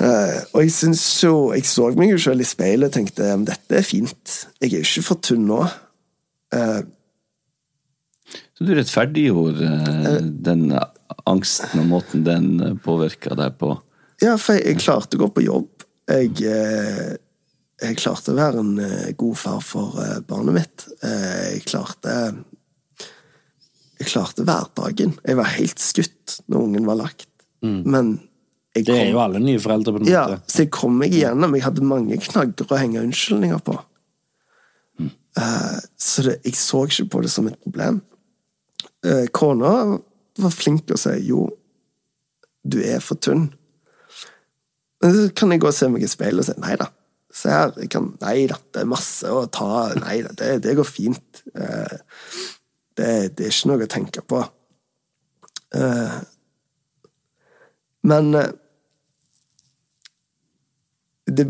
Eh, og jeg syns jo Jeg så meg jo selv i speilet og tenkte men dette er fint. Jeg er jo ikke for tynn nå. Eh, Så du rettferdiggjorde eh, den angsten og måten den påvirka deg på. ja, for jeg, jeg klarte å gå på jobb. Jeg, jeg klarte å være en god far for barnet mitt. Jeg klarte Jeg klarte hverdagen. Jeg var helt skutt når ungen var lagt. Men Mm. Det er jo alle nye foreldre, på en Ja, måte. så jeg kom meg igjennom. Jeg hadde mange knagger å henge unnskyldninger på. Eh, så det, jeg så ikke på det som et problem. Uh, Kona var flink til å si jo, du er for tynn. Men så kan jeg gå og se meg i speilet og si nei da. Se her, jeg kan, nei da, det er masse å ta Nei da, det, det går fint. Eh, det, det er ikke noe å tenke på. Eh, men det,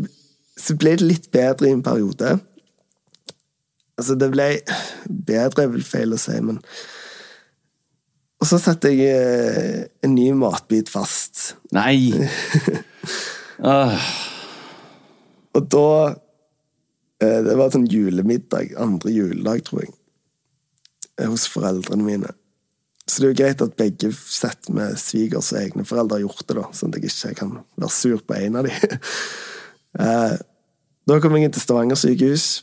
så ble det litt bedre i en periode. Altså, det ble bedre, er vel feil å si, men Og så satte jeg eh, en ny matbit fast. Nei! uh. Og da eh, Det var sånn julemiddag, andre juledag, tror jeg, eh, hos foreldrene mine. Så det er jo greit at begge sett med svigers og egne foreldre har gjort det, da, sånn at jeg ikke kan være sur på en av dem. Eh, Da kom jeg inn til Stavanger sykehus,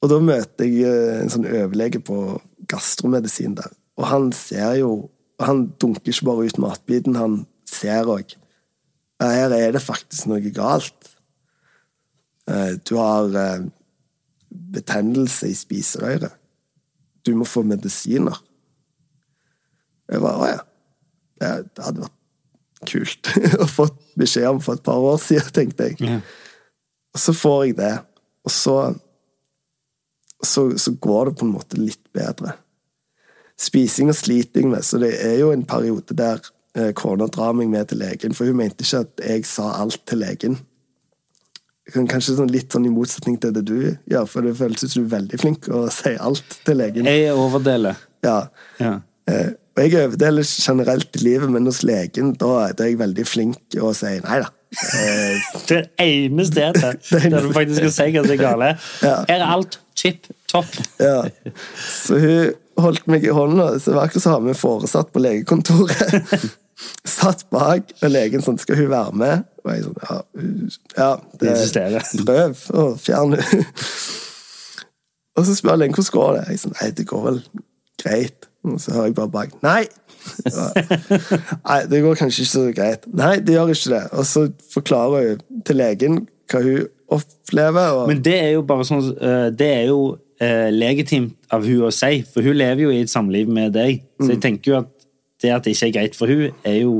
og da møter jeg eh, en sånn overlege på gastromedisin der. Og han ser jo Han dunker ikke bare ut matbiten, han ser òg. Her er det faktisk noe galt. Eh, Du har betennelse i spiserøret. Du må få medisiner. Jeg bare Å ja. Det hadde vært kult å få beskjed om for et par år siden, tenkte jeg. Yeah. Og så får jeg det, og så, så Så går det på en måte litt bedre. Spising og sliting med, så det er jo en periode der eh, kona drar meg med til legen, for hun mente ikke at jeg sa alt til legen. Kanskje sånn litt sånn i motsetning til det du gjør, for det føles ut som du er veldig flink å si alt til legen. Jeg overdeler. Ja. Ja. Eh, og jeg øver det litt generelt i livet, men hos legen da, da er jeg veldig flink å si nei da. det Det ene stedet der du faktisk skal si hva som er galt. Ja. Er alt chip topp. Ja. Så hun holdt meg i hånda. Så det var akkurat som å ha med foresatt på legekontoret. Satt bak, og legen sånn Skal hun være med? Og jeg sånn Ja, ja det, er prøv å fjerne henne. Og så spør legen hvordan går det Jeg sånn Nei, det går vel greit. Og så hører jeg bare bak Nei! Nei, det går kanskje ikke så greit. Nei, det gjør ikke det. Og så forklarer hun til legen hva hun opplever. Og... Men det er jo bare sånn eh, Det er jo eh, legitimt av hun å si, for hun lever jo i et samliv med deg. Så Mm. jeg tenker jo at det at det ikke er greit for hun, er jo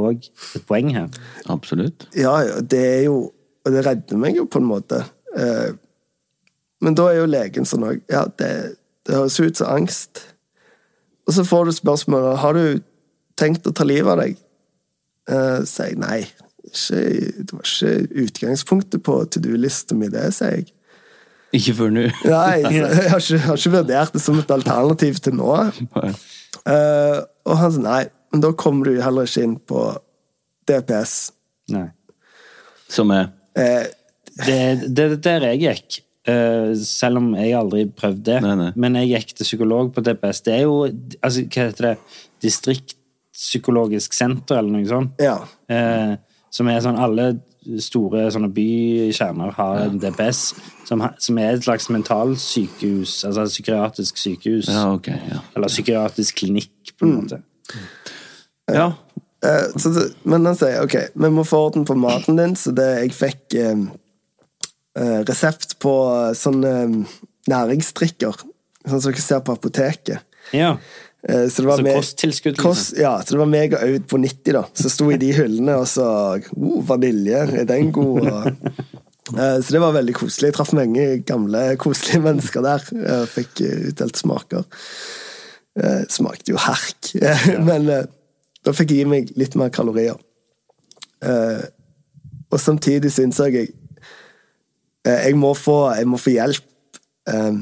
òg et poeng her. Absolutt. Ja, ja, det er jo Og det redder meg jo på en måte. Eh, men da er jo legen sånn òg Ja, det, det høres ut som angst. Og så får du spørsmålet Har du tenkt å ta livet av deg. Uh, sier jeg nei. Ikke, det var ikke utgangspunktet på to do-lista mi, det, sier jeg. Ikke før nå. Nei, jeg har ikke, jeg har ikke vurdert det som et alternativ til nå. Uh, og han sa nei, men da kommer du heller ikke inn på DPS. Nei. Som er Eh, Det det er der jeg gikk, eh, selv om jeg aldri prøvde det. Nei, nei. Men jeg gikk til psykolog på DPS. Det er jo altså, Hva heter det? Distriktspsykologisk senter, eller noe sånt. ja. Uh, som er sånn Alle store sånne bykjerner har en DPS, som, som er et slags mentalsykehus, altså et psykiatrisk sykehus. Ja, okay, Ja. Eller psykiatrisk klinikk, på en måte. ja. Uh, så men han sier ok, vi må få orden på maten din, så det jeg fikk resept på eh, sånn eh, næringsdrikker, sånn som dere ser på apoteket. Ja. Eh, så det var Altså kosttilskudd, liksom. Kost, ja, så det var meg og Aud på 90, da. Så sto i de hyllene, og så oh, Vanilje, er den god? Og, uh, så det var veldig koselig. Jeg traff mange gamle, koselige mennesker der. Uh, fikk eh, utdelt smaker. Uh, smakte jo herk, men eh, da fikk jeg gi meg litt mer kalorier. Eh, og samtidig så innså jeg eh, jeg, må få, jeg må få hjelp. Eh,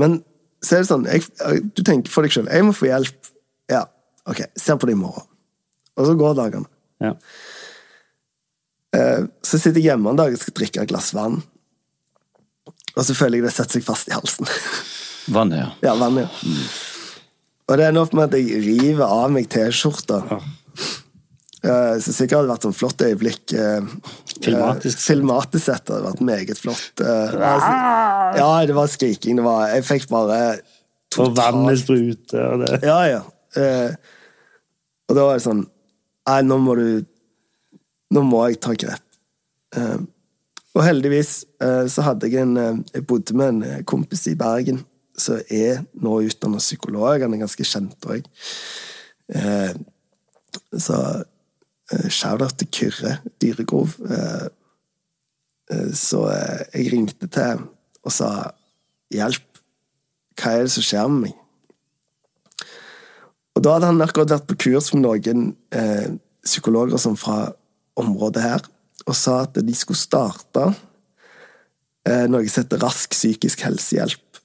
men så er det sånn jeg, Du tenker for deg sjøl. Jeg må få hjelp. Ja, ok, ser på det i morgen. Og så går dagene. Ja. Eh, Så sitter jeg hjemme en dag og skal drikke et glass vann. Og så føler jeg det setter seg fast i halsen. Vannet, ja. Ja, vann, ja. Og det ender opp med at jeg river av meg T-skjorta. Eh, Så sikkert hadde det vært sånn flott øyeblikk. Filmatisk. eh, Filmatisk sett hadde vært meget flott. Eh, altså, Ja, det var skriking. Det var, jeg fikk bare Og vannet spruter, og det Ja, ja. Eh, og da var det sånn Nei, nå må du Nå må jeg ta grep. Eh, og heldigvis eh, så hadde jeg en Jeg bodde med en kompis i Bergen som er nå utdannet psykolog. Han er ganske kjent òg. Eh, så shout-out til Kyrre Dyregrov. Eh, eh, så eh, jeg ringte til og sa 'hjelp, hva er det som skjer med meg'? Og da hadde han akkurat vært på kurs med noen eh, psykologer som fra området her, og sa at de skulle starte eh, noe som heter Rask psykisk helsehjelp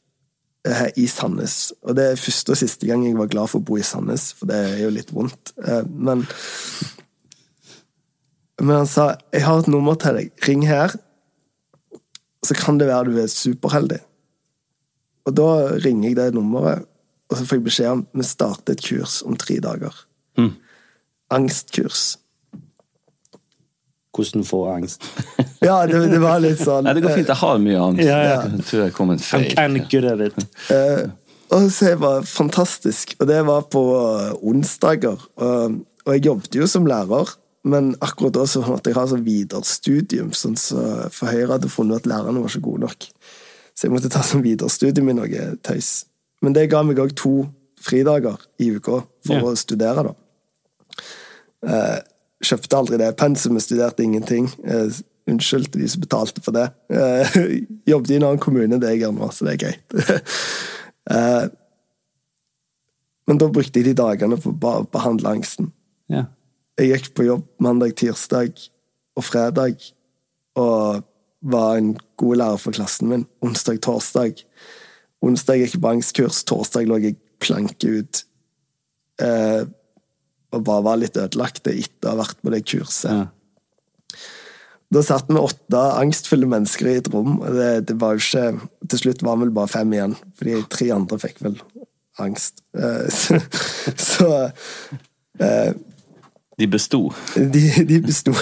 eh, i Sandnes. Og det er første og siste gang jeg var glad for å bo i Sandnes, for det er jo litt vondt. Eh, men men han sa 'jeg har et nummer til deg, ring her', så kan det være du er superheldig. Og da ringer jeg det nummeret, og så får jeg beskjed om vi starter et kurs om tre dager. Angstkurs. Hvordan få angst. Ja, det, det var litt sånn Nei, det går fint. Jeg har mye angst. Ja, ja. Jeg tror jeg kom en feil. of good at it. Eh, og så det var fantastisk. Og det var på eh, onsdager. Og, og jeg jobbet jo som lærer, men akkurat da så måtte jeg ha sånn viderestudium, sånn så for Høyre hadde funnet at lærerne var ikke gode nok. Så jeg måtte ta sånn viderestudium i noe tøys. Men det ga meg òg to fridager i uka for yeah. å studere, da. Eh, kjøpte aldri det pensumet, studerte ingenting. Eh, unnskyld til de som betalte for det. Eh, jobbet i en annen kommune enn det jeg gjør nå, så det er greit. Eh, men da brukte jeg de dagene på å behandle angsten. Ja. Jeg gikk på jobb mandag, tirsdag og fredag og var en god lærer for klassen min. Onsdag, torsdag. Onsdag gikk jeg på angstkurs, torsdag lå jeg planke ut. Eh, og bare var litt ødelagt etter å ha vært på det kurset. Ja. Da satt vi åtte angstfulle mennesker i et rom. og det, det var jo ikke, Til slutt var vi vel bare fem igjen, fordi tre andre fikk vel angst. Eh, Så, så eh, De besto. de, de besto.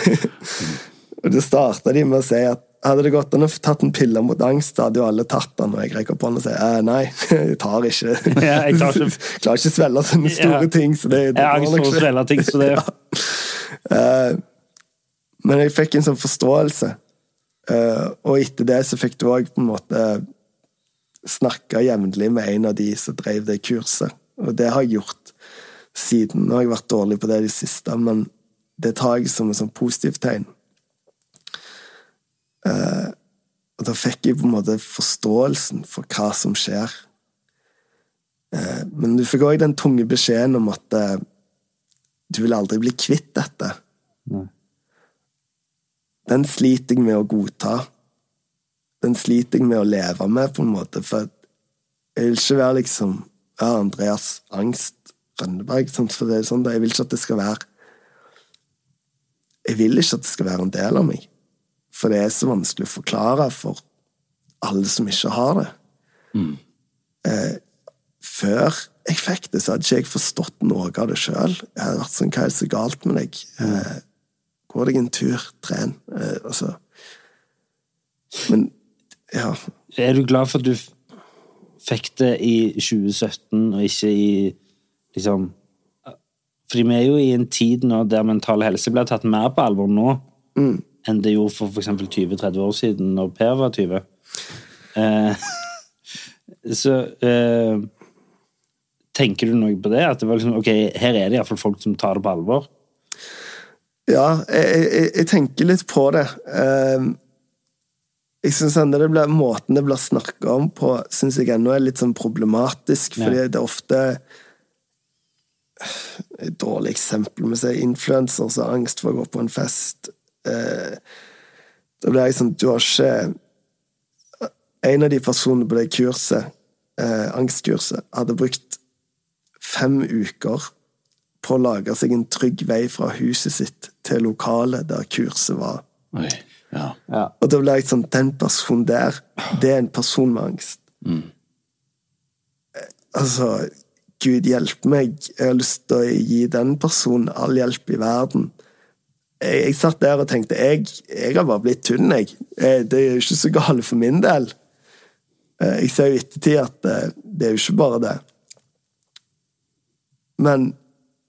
Og det starta de med å si at hadde det gått an å tatt en pille mot angst, hadde jo alle tatt den. Og jeg rekker opp hånden og sier eh, nei, jeg tar ikke Ja, jeg tar ikke- klarer ikke å svelge sånne store Ja. ting. Så det, det Jeg har angst for å svelge ting, så det Eh, Men jeg fikk en sånn forståelse. Uh, og etter det så fikk du òg på en måte snakke jevnlig med en av de som drev det kurset. Og det har jeg gjort siden. Nå har jeg vært dårlig på det i det siste, men det tar jeg som et sånn positivt tegn. Eh, og da fikk jeg på en måte forståelsen for hva som skjer. Eh, men du fikk òg den tunge beskjeden om at eh, du vil aldri bli kvitt dette. Nei. Den sliter jeg med å godta. Den sliter jeg med å leve med, på en måte, for jeg vil ikke være liksom ja, Andreas Angst Rønneberg, for det er sånn, jeg vil ikke at det skal være Jeg vil ikke at det skal være en del av meg, for det er så vanskelig å forklare for alle som ikke har det. Eh, før jeg fikk det, så hadde ikke jeg forstått noe av det sjøl. Jeg hadde vært sånn, hva er det så galt med deg? Eh, Gå deg en tur, tren. Eh, altså. Men ja. Er du glad for at du fikk det i 2017, og ikke i liksom Fordi vi er jo i en tid nå der mental helse blir tatt mer på alvor nå enn det gjorde for f.eks. 20-30 år siden, når Per var 20. Eh, så eh, Tenker du noe på det? At det var liksom, ok, her er det iallfall folk som tar det på alvor? Ja, jeg, jeg, jeg tenker litt på det. Eh, jeg synes det blir, Måten det blir snakka om på, syns jeg ennå er litt sånn problematisk, fordi Ja. det er ofte Et dårlig eksempel med seg influenser som har angst for å gå på en fest. Eh, da blir jeg sånn Du har ikke En av de personene på det kurset, eh, angstkurset, hadde brukt fem uker på å lage seg en trygg vei fra huset sitt til lokalet der kurset var. Oi, ja. Og da ble jeg sånn Den personen der, det er en person med angst. Mm. Altså, Gud hjelpe meg. Jeg har lyst til å gi den personen all hjelp i verden. Jeg, jeg satt der og tenkte jeg, jeg har bare blitt tynn, jeg. Eh, Det er jo ikke så galt for min del. Eh, Jeg ser jo i ettertid at det, det er jo ikke bare det. Men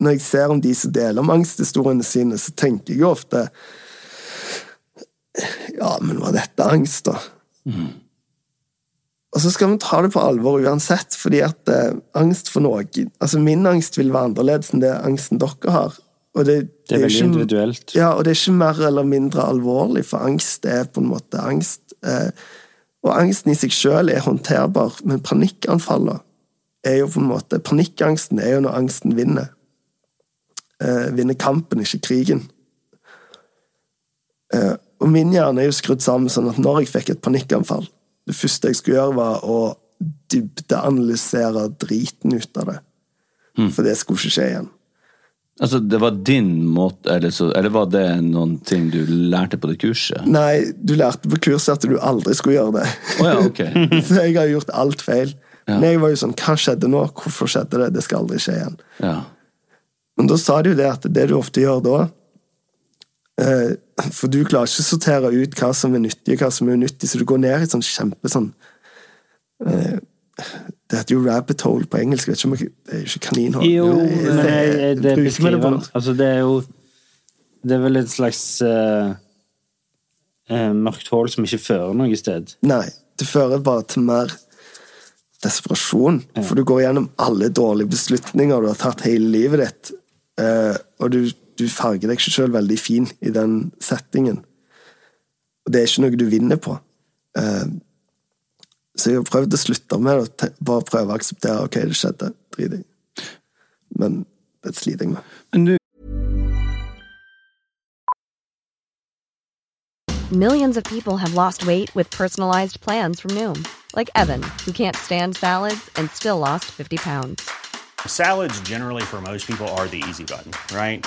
når jeg ser om de som deler om angsthistoriene sine, så tenker jeg jo ofte Ja, men var dette angst, da? Og så skal vi ta det på alvor uansett, fordi at eh, angst for noe Altså, min angst vil være annerledes enn det angsten dere har. Og det, Det er veldig ikke- individuelt. Ja, og det er ikke mer eller mindre alvorlig, for angst er på en måte angst. Eh, og angsten i seg sjøl er håndterbar, men panikkanfallene er jo på en måte Panikkangsten er jo når angsten vinner. Eh, vinner kampen, ikke krigen. Eh, og min hjerne er jo skrudd sammen sånn at når jeg fikk et panikkanfall Det første jeg skulle gjøre, var å dybdeanalysere driten ut av det. For det skulle ikke skje igjen. Altså, det var din måte, eller, så, eller var det noen ting du lærte på det kurset? Nei, du lærte på kurset at du aldri skulle gjøre det. Oh, ja, ok. Så jeg har gjort alt feil. Men jeg var jo sånn Hva skjedde nå? Hvorfor skjedde det? Det skal aldri skje igjen. Ja. Men da sa de jo det at det du ofte gjør da For du klarer ikke å sortere ut hva som er nyttig, og hva som er unyttig, så du går ned i et sånn kjempe sånn eh, Det heter jo rabbit hole på engelsk. Vet ikke om jeg, det er jo ikke kaninhår. Jo, men det, det, det beskriver. Altså, det er jo Det er vel et slags uh, uh, mørkt hull som ikke fører noe sted. Nei, det fører bare til mer desperasjon. For du går gjennom alle dårlige beslutninger du har tatt hele livet ditt, uh, og du, du farger deg sjøl veldig fin i den settingen. Og det er ikke noe du vinner på. Eh, så jeg har prøvd å slutte med det, og bare prøve å akseptere ok, det skjedde, drit i. Men det sliter jeg med. Men du, Millions of people have lost weight with personalized plans from Noom, like Evan, who can't stand salads and still lost 50 pounds. Salads, generally, for most people, are the easy button, right?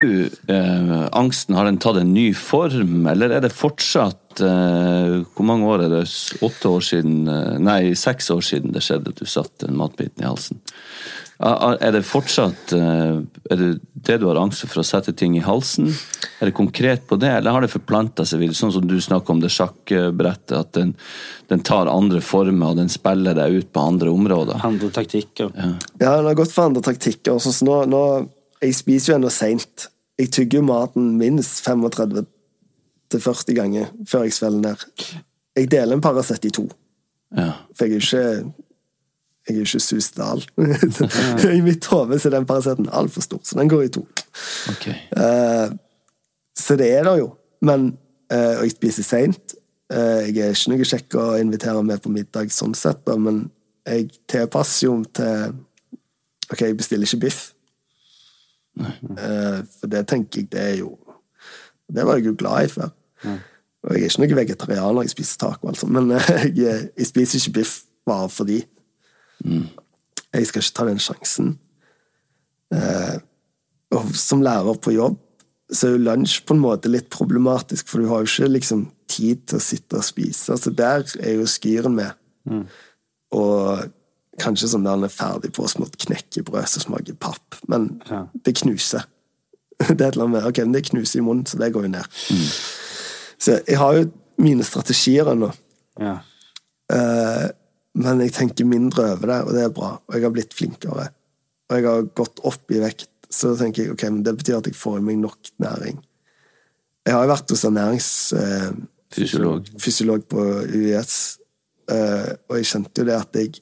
Du, eh, angsten, har den tatt en ny form, eller er det fortsatt eh, Hvor mange år er det? Åtte år siden eh, Nei, seks år siden det skjedde at du satt den matbiten i halsen. Er det fortsatt eh, Er det det du har angst for, å sette ting i halsen? Er det konkret på det, eller har det forplanta seg videre? Sånn som du snakker om det sjakkbrettet, at den, den tar andre former, og den spiller deg ut på andre områder. Andre taktikker. Ja, den har gått for andre taktikker. Sånn som nå, nå, jeg spiser jo ennå seint. Jeg tygger jo maten minst 35-40 ganger før jeg svelger ned. Jeg deler en Paracet i to, Ja. for jeg er jo ikke jeg er jo ikke Susdal. I mitt hode er den Paraceten altfor stor, så den går i to. Okay. Uh, så det er det jo. Men uh, Og jeg spiser seint. Uh, jeg er ikke noe kjekk å invitere med på middag sånn sett, da, men jeg tilpasser jo til Ok, jeg bestiller ikke biff. Eh, for det tenker jeg, det er jo Det var jeg jo glad i før. Og jeg er ikke noe vegetarianer, jeg spiser taco, altså, men eh, jeg, jeg spiser ikke biff bare fordi. Jeg skal ikke ta den sjansen. Eh, og som lærer på jobb så er jo lunsj på en måte litt problematisk, for du har jo ikke liksom tid til å sitte og spise. Altså Der er jo skyren med. Og kanskje sånn der den er ferdig på smått knekkebrød som smaker papp, men det knuser. Det er et eller annet med Ok, men det knuser i munnen, så det går jo ned. Så jeg har jo mine strategier ennå. Ja. Uh, men jeg tenker mindre over det, og det er bra. Og jeg har blitt flinkere. Og jeg har gått opp i vekt, så tenker jeg ok, men det betyr at jeg får i meg nok næring. Jeg har jo vært hos ernæringsfysiolog Fysiolog. fysiolog på UiS, eh, og jeg kjente jo det at jeg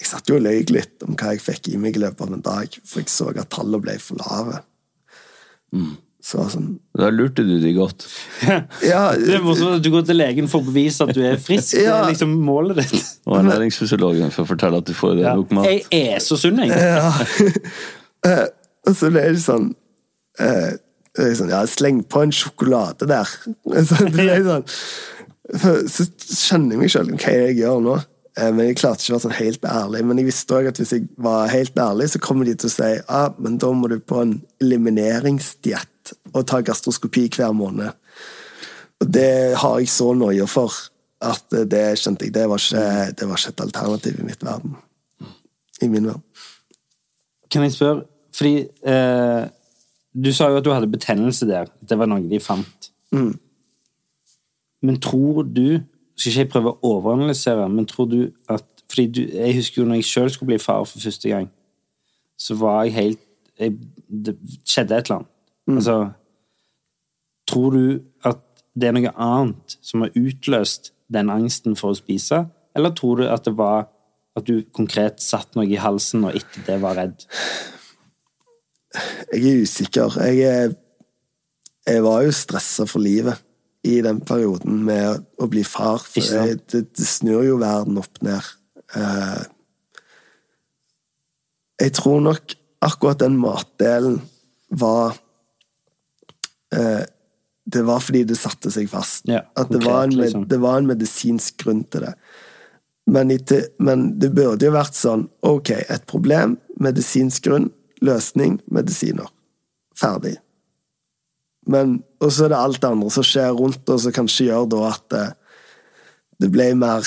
jeg satt jo og løy litt om hva jeg fikk i meg i løpet av en dag, for jeg så at tallene ble for lave. Så sånn Da lurte du de godt. Ja, Det er morsomt at du går til legen for å bevise at du er frisk. Det Ja. er liksom målet ditt. Og ernæringsfysiologen for å fortelle at du får Ja. nok mat. Jeg er så sunn, jeg. Ja. og så ble det sånn eh, Det sånn, ja, sleng på en sjokolade der. Så, det sånn, så skjønner jeg meg sjøl hva jeg gjør nå. Eh, Men jeg klarte ikke å være sånn helt ærlig. Men jeg visste også at hvis jeg var helt ærlig, så kommer de til å si ah, men da må du på en elimineringsdiett og ta gastroskopi hver måned. Og det har jeg så nøye for at det skjønte jeg, det var ikke, det var ikke et alternativ i mitt verden. I min verden. Kan jeg spørre, fordi eh, du sa jo at du hadde betennelse der. Det var noe de fant. Mm. Men tror du Skal ikke jeg prøve å overanalysere, men tror du at fordi du, Jeg husker jo når jeg sjøl skulle bli far for første gang, så var jeg helt jeg, Det skjedde et eller annet. Altså Tror du at det er noe annet som har utløst den angsten for å spise, eller tror du at det var at du konkret satt noe i halsen og etter det var redd? Jeg er usikker. Jeg, er, jeg var jo stressa for livet i den perioden med å bli far. For jeg, det, det snur jo verden opp ned. Eh, jeg tror nok akkurat den matdelen var eh, Det var fordi det satte seg fast. Ja, At det konkret, var, en, med- liksom. det var en medisinsk grunn til det. Men, men det burde jo vært sånn Ok, et problem, medisinsk grunn, løsning, medisiner. Ferdig. Men Og så er det alt det andre som skjer rundt, og som kanskje gjør da at det, det ble mer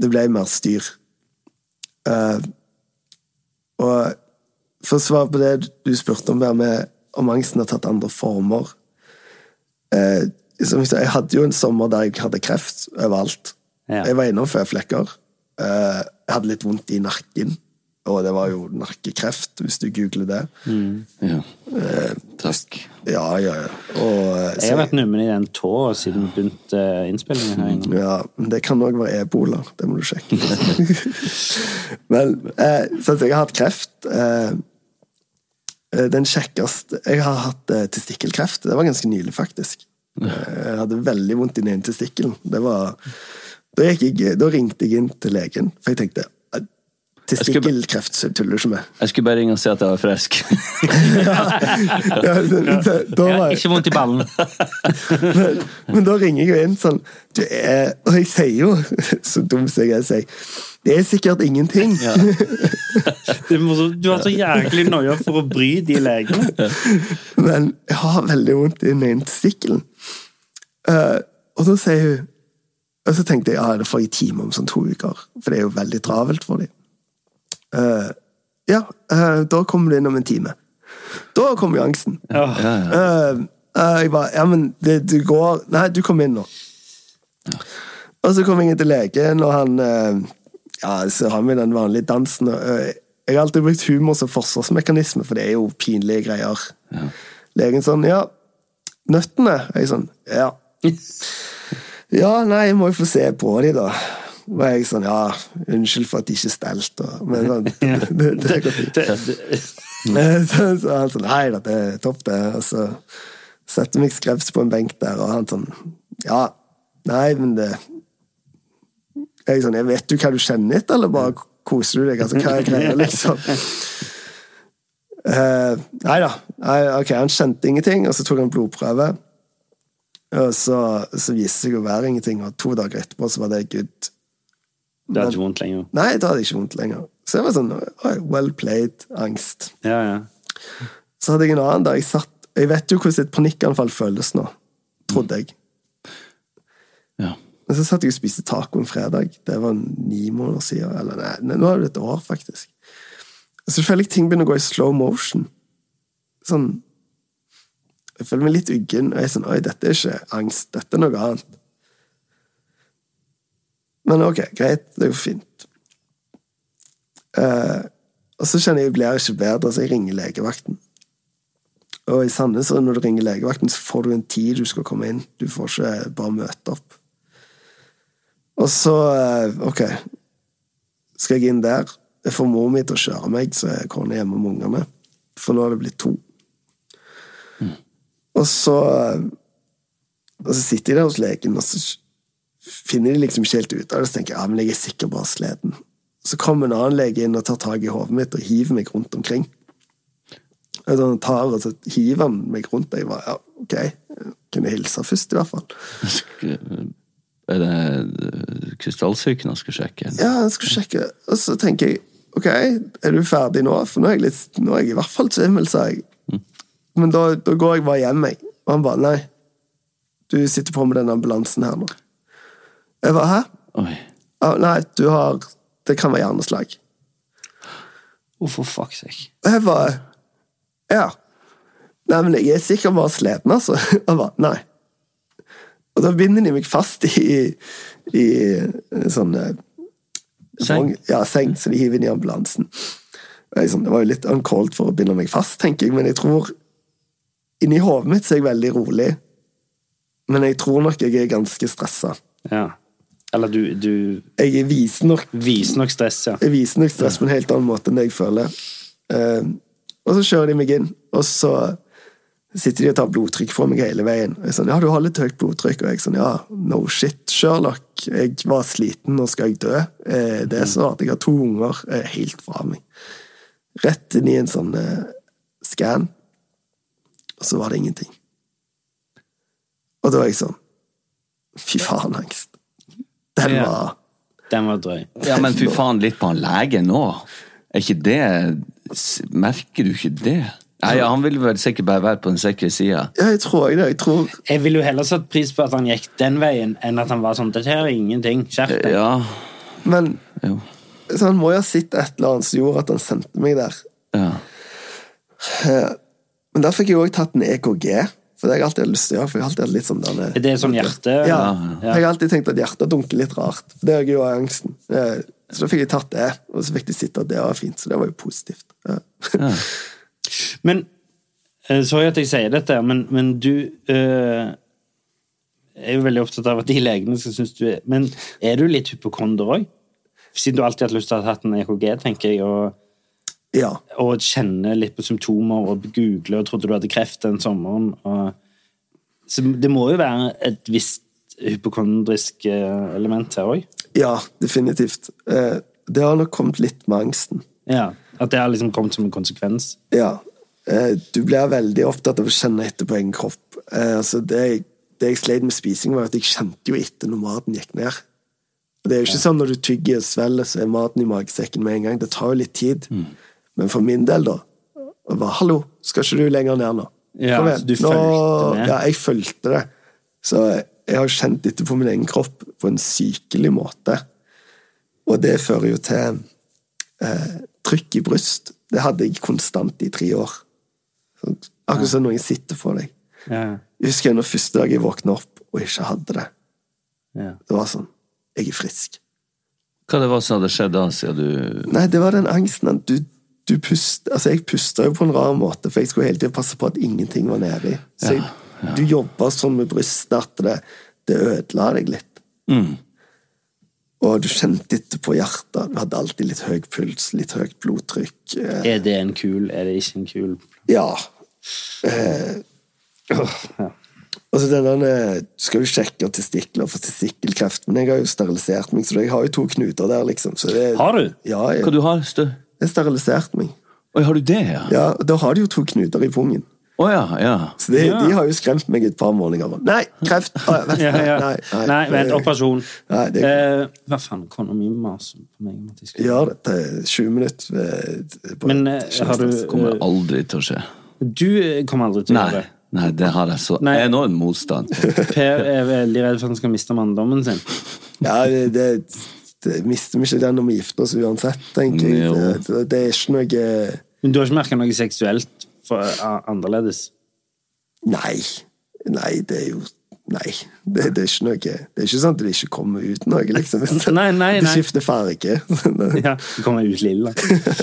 Det ble mer styr. Uh, og for å svare på det du spurte om, der med om angsten har tatt andre former uh, jeg, hadde jo en sommer der jeg hadde kreft overalt. Ja. Jeg var innom føflekker. Uh, jeg hadde litt vondt i nakken. Og det var jo nakkekreft, hvis du googler det. Ja. Takk. Ja, ja, ja. Og, eh, Jeg har vært nummen i den tåa siden vi begynte innspillingen her. Innom. Ja, det kan òg være ebola. Det må du sjekke. men eh, så at jeg har hatt kreft eh, eh, Den kjekkeste Jeg har hatt eh, testikkelkreft. Det var ganske nylig, faktisk. Eh, Jeg hadde veldig vondt i den ene testikkelen. Det var da, gikk jeg, da ringte jeg inn til legen, for jeg tenkte eh, Testikkelkreft så tuller du ikke med. Jeg skulle bare ringe og si at jeg var frisk. Ja, ja, da, da var jeg, Ikke vondt i ballen. men, men da ringer jeg jo inn sånn du er, Og jeg sier jo, så dum som jeg er, sier det er sikkert ingenting. Det er. Du har så jæklig noia for å bry de legene. Men jeg har veldig vondt i den ene testikkelen. Uh, og da sier hun Og så tenkte jeg ja, det får jeg time om sånn to uker, for det er jo veldig travelt for dem. Eh, ja, uh, da kommer du inn om en time. Da kommer jo angsten. Eh, Uh, jeg bare Ja, men det, du går Nei, du kom inn nå. Og så kom jeg inn til legen, og han Ja, så har vi den vanlige dansen. og, jeg har alltid brukt humor som forsvarsmekanisme, for det er jo pinlige greier. Legen sånn Ja, nøttene? Jeg sånn Ja. Ja, nei, jeg må jo få se på de, da. Og jeg sånn Ja, unnskyld for at de ikke er stelt, Men sånn, det, det, det går fint. Eh, Så, så han sånn Nei da, det er topp, det. Og så setter meg skrevs på en benk der, og han sånn Ja, nei, men det Jeg sånn Jeg vet du hva du kjenner etter, eller bare koser du deg? Altså, hva er greia, liksom? Uh, nei da. Nei, ok, han kjente ingenting, og så tok han blodprøve. Og så, så viste det seg å være ingenting, og to dager etterpå så var det good. Det hadde ikke vondt lenger. Nei, da hadde ikke vondt lenger. Så jeg var sånn well played, angst. Ja, ja. Så hadde jeg en annen der jeg satt Jeg vet jo hvordan et panikkanfall føles nå, trodde jeg. Ja. Men så satt jeg og spiste taco en fredag. Det var ni måneder siden. Eller nei, nå er det et år, faktisk. Så føler jeg ting begynner å gå i slow motion. Sånn Jeg føler meg litt uggen, og jeg er sånn Oi, dette er ikke angst. Dette er noe annet. Men ok, greit. Det går fint. Eh, og så kjenner jeg jeg blir ikke bedre, så jeg ringer legevakten. Og i Sandnes, når du ringer legevakten, så får du en tid du skal komme inn. Du får ikke bare møte opp. Og så, eh, ok, skal jeg inn der. Jeg får mor mi til å kjøre meg, så er kona hjemme med ungene. For nå er det blitt to. Og så eh, Og så sitter jeg der hos legen, og så finner de liksom ikke helt ut av det. Så tenker jeg ja, men jeg er sikkert bare sliten. Så kommer en annen lege inn og tar tak i hodet mitt og hiver meg rundt omkring. Og han tar, og så hiver han meg rundt. Og Jeg var, ja, ok, jeg kunne hilse først, i hvert fall. Er det eh, krystallsyken han skal sjekke? Ja, han skulle sjekke. Og så tenker jeg ok, er du ferdig nå? For nå er jeg, litt, nå er jeg i hvert fall svimmel, sa jeg. Men da, da går jeg bare hjem, jeg. Og han bare nei, du sitter på med den ambulansen her nå. Jeg bare hæ? Ja, nei, du har Det kan være hjerneslag. Oh, for fuck's sake. Jeg bare Ja. Nei, men jeg er sikkert bare sliten, altså. Jeg bare nei. Og da binder de meg fast i, i en sånn eh, Seng? Ja, seng, så de hiver inn i ambulansen. Sånn, det var jo litt uncalled for å binde meg fast, tenker jeg, men jeg tror Inni hodet mitt så er jeg veldig rolig, men jeg tror nok jeg er ganske stressa. Ja. Eller du, du Jeg er viser nok viser nok stress, ja. Jeg viser nok stress på en helt annen måte enn det jeg føler. Eh, og så kjører de meg inn, og så sitter de og tar blodtrykk fra meg hele veien. Og jeg sånn, ja, du har litt høyt blodtrykk, og jeg sånn, ja, no shit, Sherlock. Jeg var sliten, nå skal jeg dø. Eh, det er sånn at jeg har to unger eh, helt fra meg. Rett inn i en sånn eh, scan, og så var det ingenting. Og da var jeg sånn, fy faen, angst. Den Ja. var... Den var drøy. Ja, men fy faen, litt på han legen nå. Er ikke det Merker du ikke det? Nei, ja, Han vil vel sikkert bare være på den sikre sida. Ja, jeg tror jeg det. Jeg tror Jeg ville jo heller satt pris på at han gikk den veien, enn at han var sånn Dette her er ingenting. Skjerp deg. Ja, Men jo. så han må jo ha sett et eller annet som gjorde at han sendte meg der. Ja. Eh, Men der fikk jeg òg tatt en EKG, for det har jeg alltid lyst til å gjøre. For jeg har alltid hatt litt sånn denne, Er det sånn hjerte? ja, Ja. Jeg har alltid tenkt at hjertet dunker litt rart. For det har jeg jo av angsten. Eh, Så da fikk jeg tatt det, og så fikk de sitte at det var fint. Så det var jo positivt. Ja. Men eh, Sorry at jeg sier dette, men, men du øh, er jo veldig opptatt av at de legene skal synes du er Men er du litt hypokonder òg? Siden du alltid har hatt lyst til å ha hatt en EKG, tenker jeg, og, ja. og kjenne litt på symptomer og google og trodde du hadde kreft den sommeren. Og, så det må jo være et visst hypokondrisk eh, element her òg? Ja, definitivt. Eh, Det har nok kommet litt med angsten. Ja. At det har liksom kommet som en konsekvens? Ja. Eh, Du blir veldig opptatt av å kjenne etter på egen kropp. Altså, det, det jeg sleit med spising, var at jeg kjente jo etter når maten gikk ned. Og Det er jo ikke sånn når du tygger og svelger, så er maten i magesekken med en gang. Det tar jo litt tid. Men for min del, da og bare, 'Hallo, skal ikke du lenger ned nå?' Ja, Kom igjen. så du fulgte med? Ja, jeg fulgte det. Så jeg har kjent dette på min egen kropp på en sykelig måte. Og det fører jo til eh, trykk i bryst. Det hadde jeg konstant i tre år. Så, akkurat som noen sitter på deg. Ja. Jeg husker når første dag jeg våkna opp og ikke hadde det. ja. Det var sånn Jeg er frisk. Hva det var som hadde skjedd da, siden du Nei, det var den angsten at du, du pust, Altså, jeg pusta jo på en rar måte, for jeg skulle hele tida passe på at ingenting var nedi. Så jeg, du jobba sånn med brystet at det, det ødela deg litt. mm. Og du kjente etter på hjertet. Du hadde alltid litt høy puls, litt høyt blodtrykk. Eh, Er det en kul, er det ikke en kul? Ja. Eh, Ja. og så denne, Du skal jo sjekke testikler for testikkelkreft, men jeg har jo sterilisert meg, så jeg har jo to knuter der, liksom. Så det, Har du? Ja, jeg, Hva du har Stø? Jeg steriliserte meg. Oi, har du det, ja? Ja, Da har de jo to knuter i pungen. Oh, ja, ja. Så de, Ja. de har jo skremt meg et par målinger. Nei, kreft! Ah, vent, Ja, ja. Nei, nei, Nei, vent, operasjon. Nei, det- Eh, hva faen, kona mi maser på meg om at jeg skal Gjør det er 20 minutter. ved, på- Men eh, har du Det kommer eh, aldri til å skje. Du eh, kommer aldri til å gjøre det. nei det har jeg så Nei. enorm motstand. Per er veldig redd for at han skal miste manndommen sin. Ja, det, det mister vi ikke den når vi gifter oss uansett, tenker jeg. Det, det, er ikke noe Men du har ikke merka noe seksuelt for, annerledes? Nei. Nei, det er jo Nei. Det, det er ikke noe Det er ikke sånn at det ikke kommer ut noe, liksom. Nei, nei, Det skifter farge. Ja, det kommer ut lilla.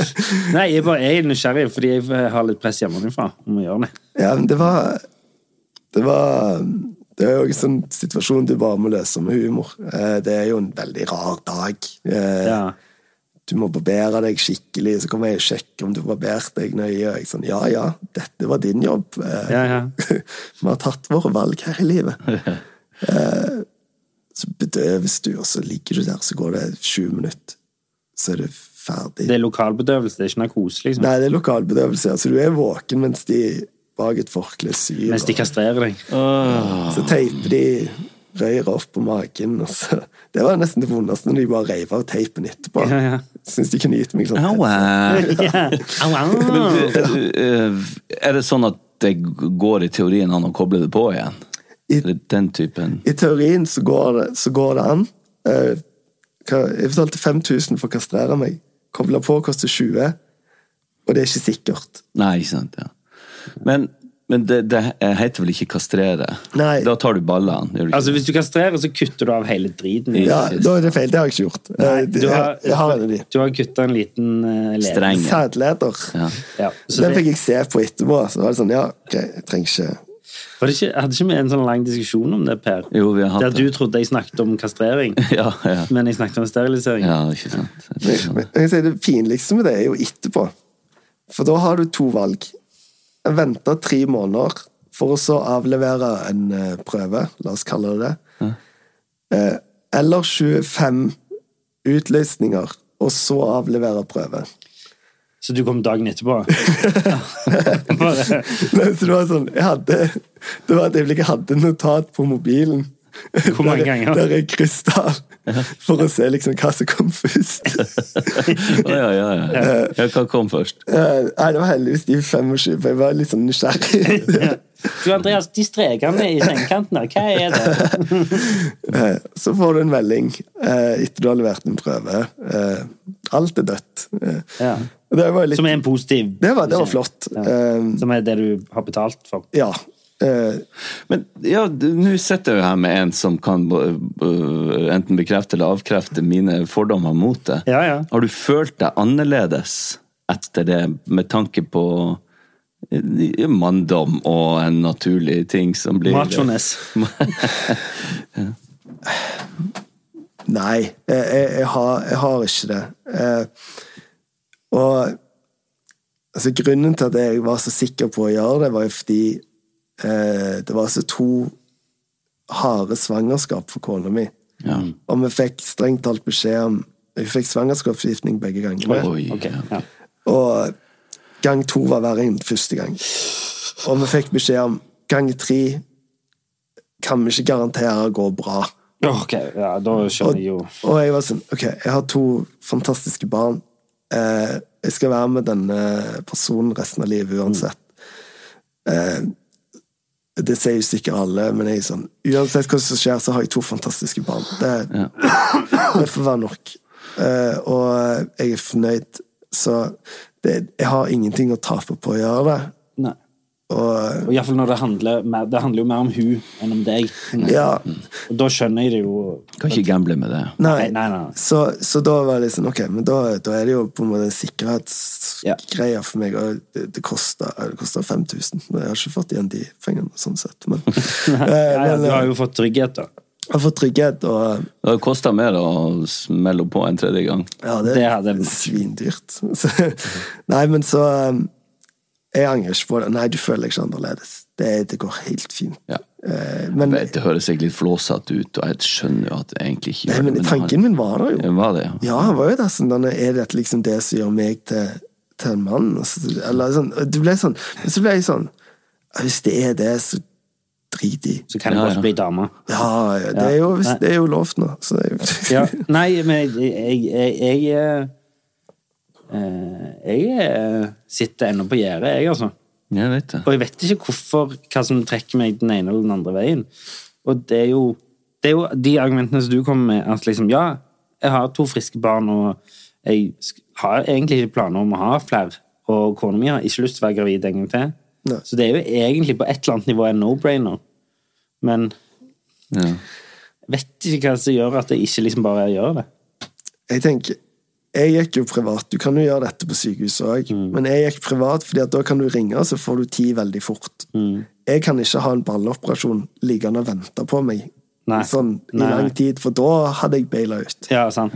Nei, jeg, bare, jeg er nysgjerrig fordi jeg har litt press hjemmefra om å gjøre det. Ja, men det var Det var Det er jo en sånn situasjon du bare må løse med humor. Eh, Det er jo en veldig rar dag. Eh, Ja. Du må barbere deg skikkelig, så kommer jeg og sjekker om du barberte deg nøye. Og jeg sånn, ja, ja, dette var din jobb. Eh, Ja, ja. Vi har tatt våre valg her i livet. Så bedøves du, og så ligger du der, så går det 20 minutter. Så er det ferdig. Det er lokalbedøvelse, det er ikke narkose, liksom. Nei, det er lokalbedøvelse. Altså, du er våken mens de bak et forkle syr. Mens de kastrerer deg. Oh. så teiper de røret opp på magen. Og så. Det var nesten det vondeste når de bare reiv av teipen etterpå. Ja, ja. Syns de kunne gitt meg sånn. Eh. Er det sånn at det går i teorien an å koble det på igjen? I- den typen I teorien så går det, så går det an. Eh, Jeg betalte 5000 for å kastrere meg. Koble på koster 20, og det er ikke sikkert. Nei, ikke sant. ja. Men, men det, det heter vel ikke kastrere? Nei. Da tar du ballene? ikke Altså. Hvis du kastrerer, så kutter du av hele driten. Ja, Da er det feil. Det har jeg ikke gjort. Eh, Nei, du har, jeg, jeg har en du har kutta en liten uh, Streng. Sædleder. Ja. Ja, Den fikk jeg se på etterpå. Så var det sånn, ja, ok, jeg trenger ikke var det ikke, hadde ikke vi en sånn lang diskusjon om det, Per? Jo, vi har hatt Der du det. trodde jeg snakket om kastrering, Ja, ja. men jeg snakket om sterilisering. ja, ikke sant. Men men, Det pinligste med det er jo etterpå. For da har du to valg. Vente tre måneder for å så avlevere en eh, prøve, la oss kalle det det. Ja. Eller 25 utlysninger, og så avlevere prøve. Så du kom dagen etterpå? Men så det var sånn jeg hadde, Det var et øyeblikk jeg hadde notat på mobilen. Hvor mange Der- ganger? Der jeg krysset av for å se liksom hva som kom først. Ja, ja, ja. ja. Hva kom først? Eh, Nei, det var heldigvis de 25, for jeg var litt sånn nysgjerrig. du Andreas, de strekene i sengekanten her, hva er det? Eh, Så får du en melding eh, etter du har levert en prøve. Alt er dødt. Ja. Det var litt Som er en positiv Det var, det var flott. Ja. Som er det du har betalt for. Ja. Eh, Men ja, nå sitter jeg jo her med en som kan b- enten bekrefte eller avkrefte mine fordommer mot det. Ja, ja. Har du følt deg annerledes etter det, med tanke på eh, manndom og en naturlig ting som blir Machones. Nei, jeg, jeg, jeg, har, jeg har ikke det. Eh, og altså, grunnen til at jeg var så sikker på å gjøre det, var jo fordi eh, det var altså to harde svangerskap for kona mi. Ja. Og vi fikk strengt talt beskjed om Hun fikk svangerskapsforgiftning begge gangene. Okay. Ja. Og gang to var verre enn første gang. Og vi fikk beskjed om gang tre kan vi ikke garantere går bra. Ok, ja, da skjønner jeg jo Og jeg var sånn Ok, jeg har to fantastiske barn. Eh, jeg skal være med denne personen resten av livet uansett. Eh, det sier jo sikkert alle, men jeg er sånn Uansett hva som skjer, så har jeg to fantastiske barn. Det, det får være nok. Uh, og jeg er fornøyd. Så det, jeg har ingenting å tape på å gjøre det. Og Og i hvert fall når det handler mer, Det handler jo mer om hun enn om deg. ja, Og da skjønner jeg det jo Kan ikke gamble med det. Nei. Nei, nei, nei. Så, så da var det liksom ok, men da, da er det jo på en måte en Ja. for meg, og det, det koster, 5000. Men jeg har ikke fått igjen de pengene, sånn sett. Men, eh, men du har eh, jo fått trygghet, da. jeg har fått trygghet, og Det har kosta mer å smelle på en tredje gang. ja, det, Det er svindyrt. Så, nei, men så eh, Jeg angrer ikke på det. Nei, du føler deg ikke annerledes. Det, det går helt fint. Ja. Eh, men, Det, det høres litt flåsete ut, og jeg skjønner jo at det egentlig ikke nei, gjør men det. tanken min var der jo. Var det, ja. Ja, han var jo der sånn Er dette liksom det som gjør meg til, til en mann? Så- Eller sånn det ble sånn Men så ble jeg sånn Hvis det er det, så drit i. Så kan jeg Ja, også ja. bli dame. Ja, ja, det er jo, hvis, det er jo lovt nå. Så det er jo Ja, nei, men jeg, jeg, jeg, jeg, eh, jeg eh, sitter ennå på gjerdet, jeg, altså. Jeg vet det. Og jeg vet ikke hvorfor, hva som trekker meg den ene eller den andre veien. Og det er jo, det er jo de argumentene som du kommer med, at liksom, ja, jeg har to friske barn, og jeg har egentlig ikke planer om å ha flere, og kona mi har ikke lyst til å være gravid en gang til. Nei. Så det er jo egentlig på et eller annet nivå en no-brainer. Men Ja. jeg vet ikke hva som gjør at jeg ikke liksom bare gjør det. Jeg tenker Jeg gikk jo privat. Du kan jo gjøre dette på sykehuset òg, Mm. men jeg gikk privat fordi at da kan du ringe, så får du tid veldig fort. Mm. Jeg kan ikke ha en balleoperasjon liggende og vente på meg Nei. sånn i Nei. lang tid, for da hadde jeg baila ut. Ja, sant.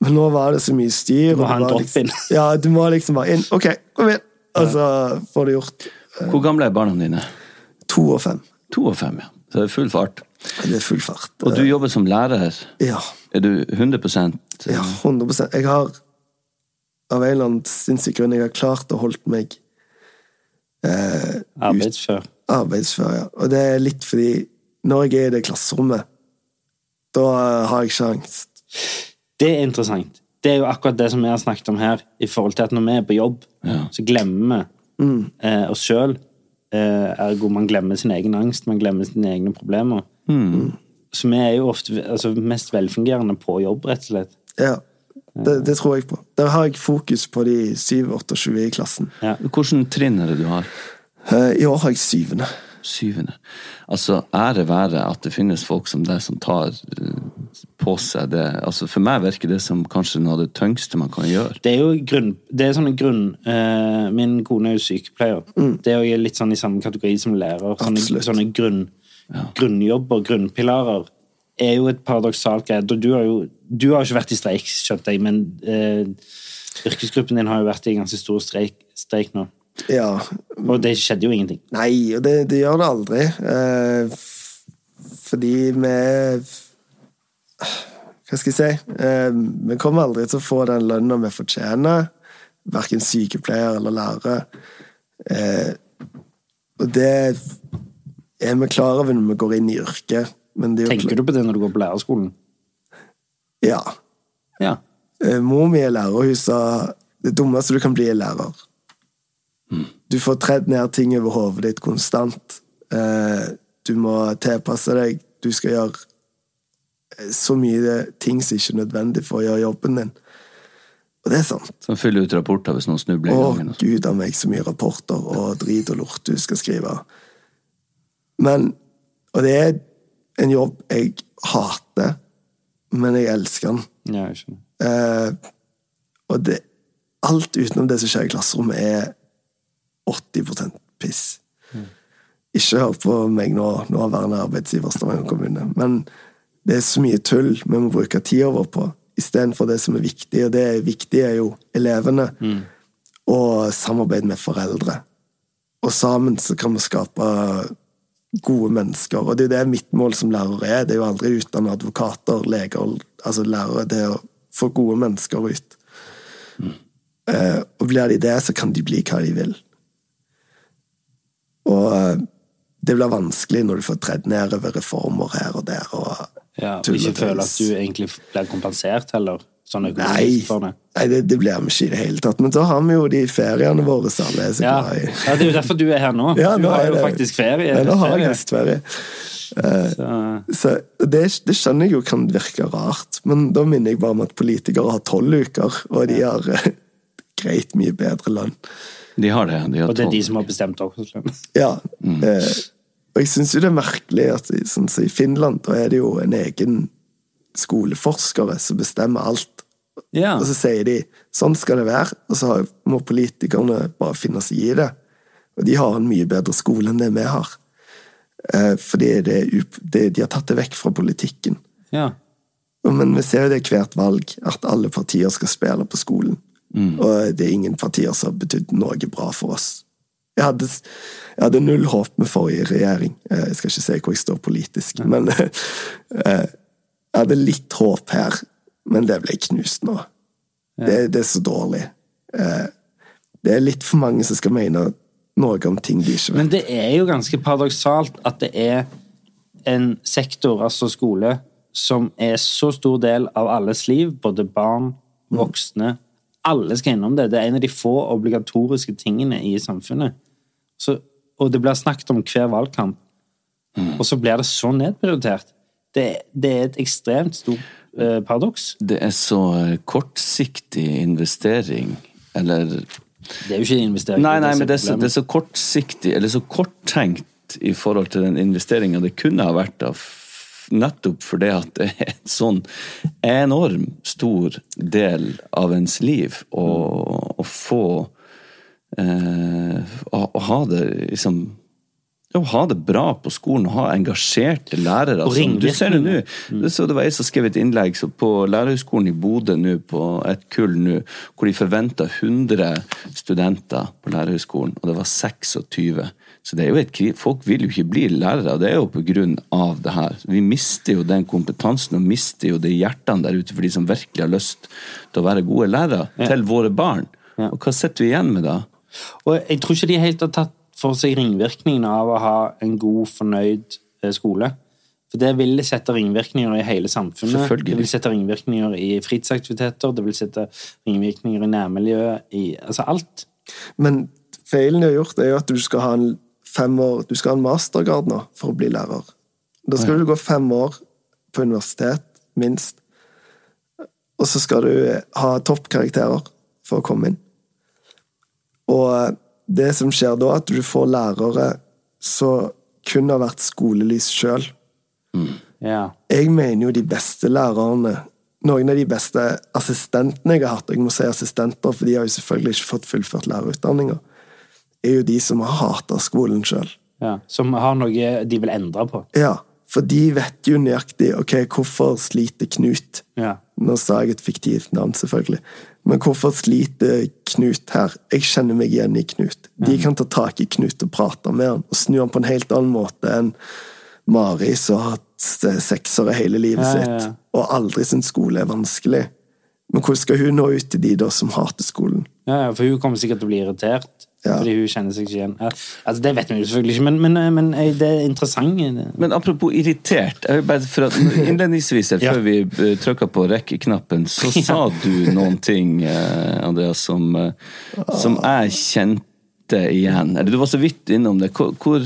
Men nå var det så mye styr. Du må og ha en drop-in. Liksom, ja, du må liksom bare inn. Ok, kom inn! Og så får du gjort Hvor gamle er barna dine? to og fem. To og fem, ja. Så det er full fart. Det er full fart. Og du jobber som lærer. Ja. Er du 100 ja 100 Jeg har av en eller annen sinnssyk grunn, jeg har klart å holdt meg eh, Arbeidsfør. arbeidsfør. Ja. Og det er litt fordi når jeg er i det klasserommet, da har jeg ikke angst. Det er interessant. Det er jo akkurat det som vi har snakket om her, i forhold til at når vi er på jobb, så glemmer vi eh, oss sjøl. Eh, ergo man glemmer sin egen angst, man glemmer sine egne problemer. Så vi er jo ofte altså, mest velfungerende på jobb, rett og slett. Ja, det, det tror jeg på. Der har jeg fokus på de 7, 8 og 20 i klassen. Hvilken trinn er det du har? Eh, I år har jeg syvende. Syvende. Altså, ære være at det finnes folk som deg som tar eh, på seg det. Altså, for meg virker det som kanskje noe av det tyngste man kan gjøre. Det er jo grunn... Det er sånne grunn... eh, min kone er jo sykepleier. Det er jo litt sånn i samme kategori som lærer. Sånne, sånne grunn, grunnjobber, grunnpilarer, er jo et paradoksalt greie. Du har jo du har ikke vært i streik, skjønte jeg, men eh, yrkesgruppen din har jo vært i ganske stor streik, streik nå. Ja. Og det skjedde jo ingenting. Nei, og det, det gjør det aldri. Eh, fordi vi Hva skal jeg si? Eh, vi kommer aldri til å få den lønna vi fortjener. Verken sykepleier eller lærere. Eh, og det er vi klar over når vi går inn i yrket. Men det er jo Tenker du på det når du går på lærerskolen? Ja. Ja. Eh, Mor mi er lærer, og hun sa det dummeste du kan bli, er lærer. Du får tredd ned ting over hodet ditt konstant. Eh, Du må tilpasse deg. Du skal gjøre eh, så mye ting som ikke er nødvendig for å gjøre jobben din. Og det er sant. Som fyller ut rapporter hvis noen snubler i gangen. Å, gud a meg, så mye rapporter og drit og lort du skal skrive. Men Og det er en jobb jeg hater, men jeg elsker den. Ja, jeg skjønner. Eh, og det, alt utenom det som skjer i klasserommet, er 80 piss. Ikke hør på meg nå, nåværende arbeidsgiver Stavanger kommune, men det er så mye tull vi må bruke tida vår på, istedenfor det som er viktig, og det er viktig er jo elevene, og samarbeid med foreldre. Og sammen så kan vi skape gode mennesker, og det er jo det mitt mål som lærer er. Det er jo aldri å utdanne advokater, leger, altså lærere. Det er å få gode mennesker ut. Eh, og blir de det, så kan de bli hva de vil. Og eh, det blir vanskelig når du får tredd nedover reformer her og der. og Ja, og ikke føle at du egentlig blir kompensert heller, sånn Nei, økonomisk for det. nei det, det blir vi ikke i det hele tatt. Men da har vi jo de feriene våre som alle er så Ja. glad i. ja, det er jo derfor du er her nå. Ja, du har jo det- faktisk ferie. Nei, nå har jeg høstferie. Uh, Så, Så det, det skjønner jeg jo kan virke rart, men da minner jeg bare om at politikere har tolv uker, og de har uh, greit mye bedre lønn. De har det. De har og det er de som har bestemt årslønn. Ja. Eh, og jeg syns jo det er merkelig at sånn så i Finland, da er det jo en egen skoleforskere som bestemmer alt. Ja. Og så sier de sånn skal det være, og så må politikerne bare finne seg i det. Og de har en mye bedre skole enn det vi har. Eh, fordi det det, de har tatt det vekk fra politikken. ja. Men vi ser jo det hvert valg, at alle partier skal spille på skolen. Og det er ingen partier som har betydd noe bra for oss. Jeg hadde, jeg hadde null håp med forrige regjering. Eh, Jeg skal ikke si hvor jeg står politisk, men eh, jeg hadde litt håp her. Men det ble knust nå. Det, det er så dårlig. Eh, Det er litt for mange som skal mene noe om ting de ikke vet. Men det er jo ganske paradoksalt at det er en sektor, altså skole, som er så stor del av alles liv, både barn, voksne Alle skal innom det. Det er en av de få obligatoriske tingene i samfunnet. Så, og det blir snakket om hver valgkamp, og så blir det så nedprioritert. Det, det er et ekstremt stort eh, paradoks. Det er så eh, kortsiktig investering, eller Det er jo ikke investering. Nei, nei, men det er, så, det er så kortsiktig, eller så korttenkt i forhold til den investeringa det kunne ha vært av nettopp fordi at det er en sånn enorm stor del av ens liv å, å få eh, å, å ha det liksom å ha det bra på skolen å ha engasjerte lærere. Altså, du ser det nå. Det, så det var ei som skrev et innlegg så på Lærerhøgskolen i Bodø nå, på et kull nå, hvor de forventa 100 studenter på Lærerhøgskolen, og det var 26. Så det er jo et. Folk vil jo ikke bli lærere, og det er jo på grunn av det her. Vi mister jo den kompetansen, og mister jo de hjertene der ute for de som virkelig har lyst til å være gode lærere til våre barn. Og hva sitter vi igjen med da? Og jeg tror ikke de helt har tatt for seg ringvirkningene av å ha en god, fornøyd eh, skole. For det vil sette ringvirkninger i hele samfunnet. Det vil sette ringvirkninger i fritidsaktiviteter, det vil sette ringvirkninger i nærmiljøet, i altså alt. Men feilen de har gjort, er jo at du skal ha en fem år, du skal ha en mastergrad nå for å bli lærer. Da skal du gå fem år på universitet, minst. Og så skal du ha toppkarakterer for å komme inn. Og det som skjer da, at du får lærere som kun har vært skolelys sjøl. Ja. Jeg mener jo de beste lærerne Noen av de beste assistentene jeg har hatt, jeg må si assistenter, for de har jo selvfølgelig ikke fått fullført lærerutdanninga, er jo de som har hata skolen sjøl. ja. Som har noe de vil endre på. Ja, for de vet jo nøyaktig ok, hvorfor sliter Knut. Ja. Nå sa jeg et fiktivt navn, selvfølgelig. Men hvorfor sliter Knut her? Jeg kjenner meg igjen i Knut. De kan ta tak i Knut og prate med han, og snu han på en helt annen måte enn Mari, som har hatt seksere hele livet Ja, ja, ja. sitt, og aldri syntes skole er vanskelig. Men hvordan skal hun nå ut til de da som hater skolen? Ja, ja, for hun kommer sikkert til å bli irritert. Ja. Fordi hun kjenner seg ikke igjen. Ja, Altså, det vet vi jo selvfølgelig ikke, men, men, men eh, det er interessant. det. Men apropos irritert. Jeg vil bare for at Innledningsvis, Ja. før vi trykka på rekkeknappen, så sa du noen ting, eh, Andreas, som, eh, som jeg kjente igjen. Eller du var så vidt innom det. Hvor, hvor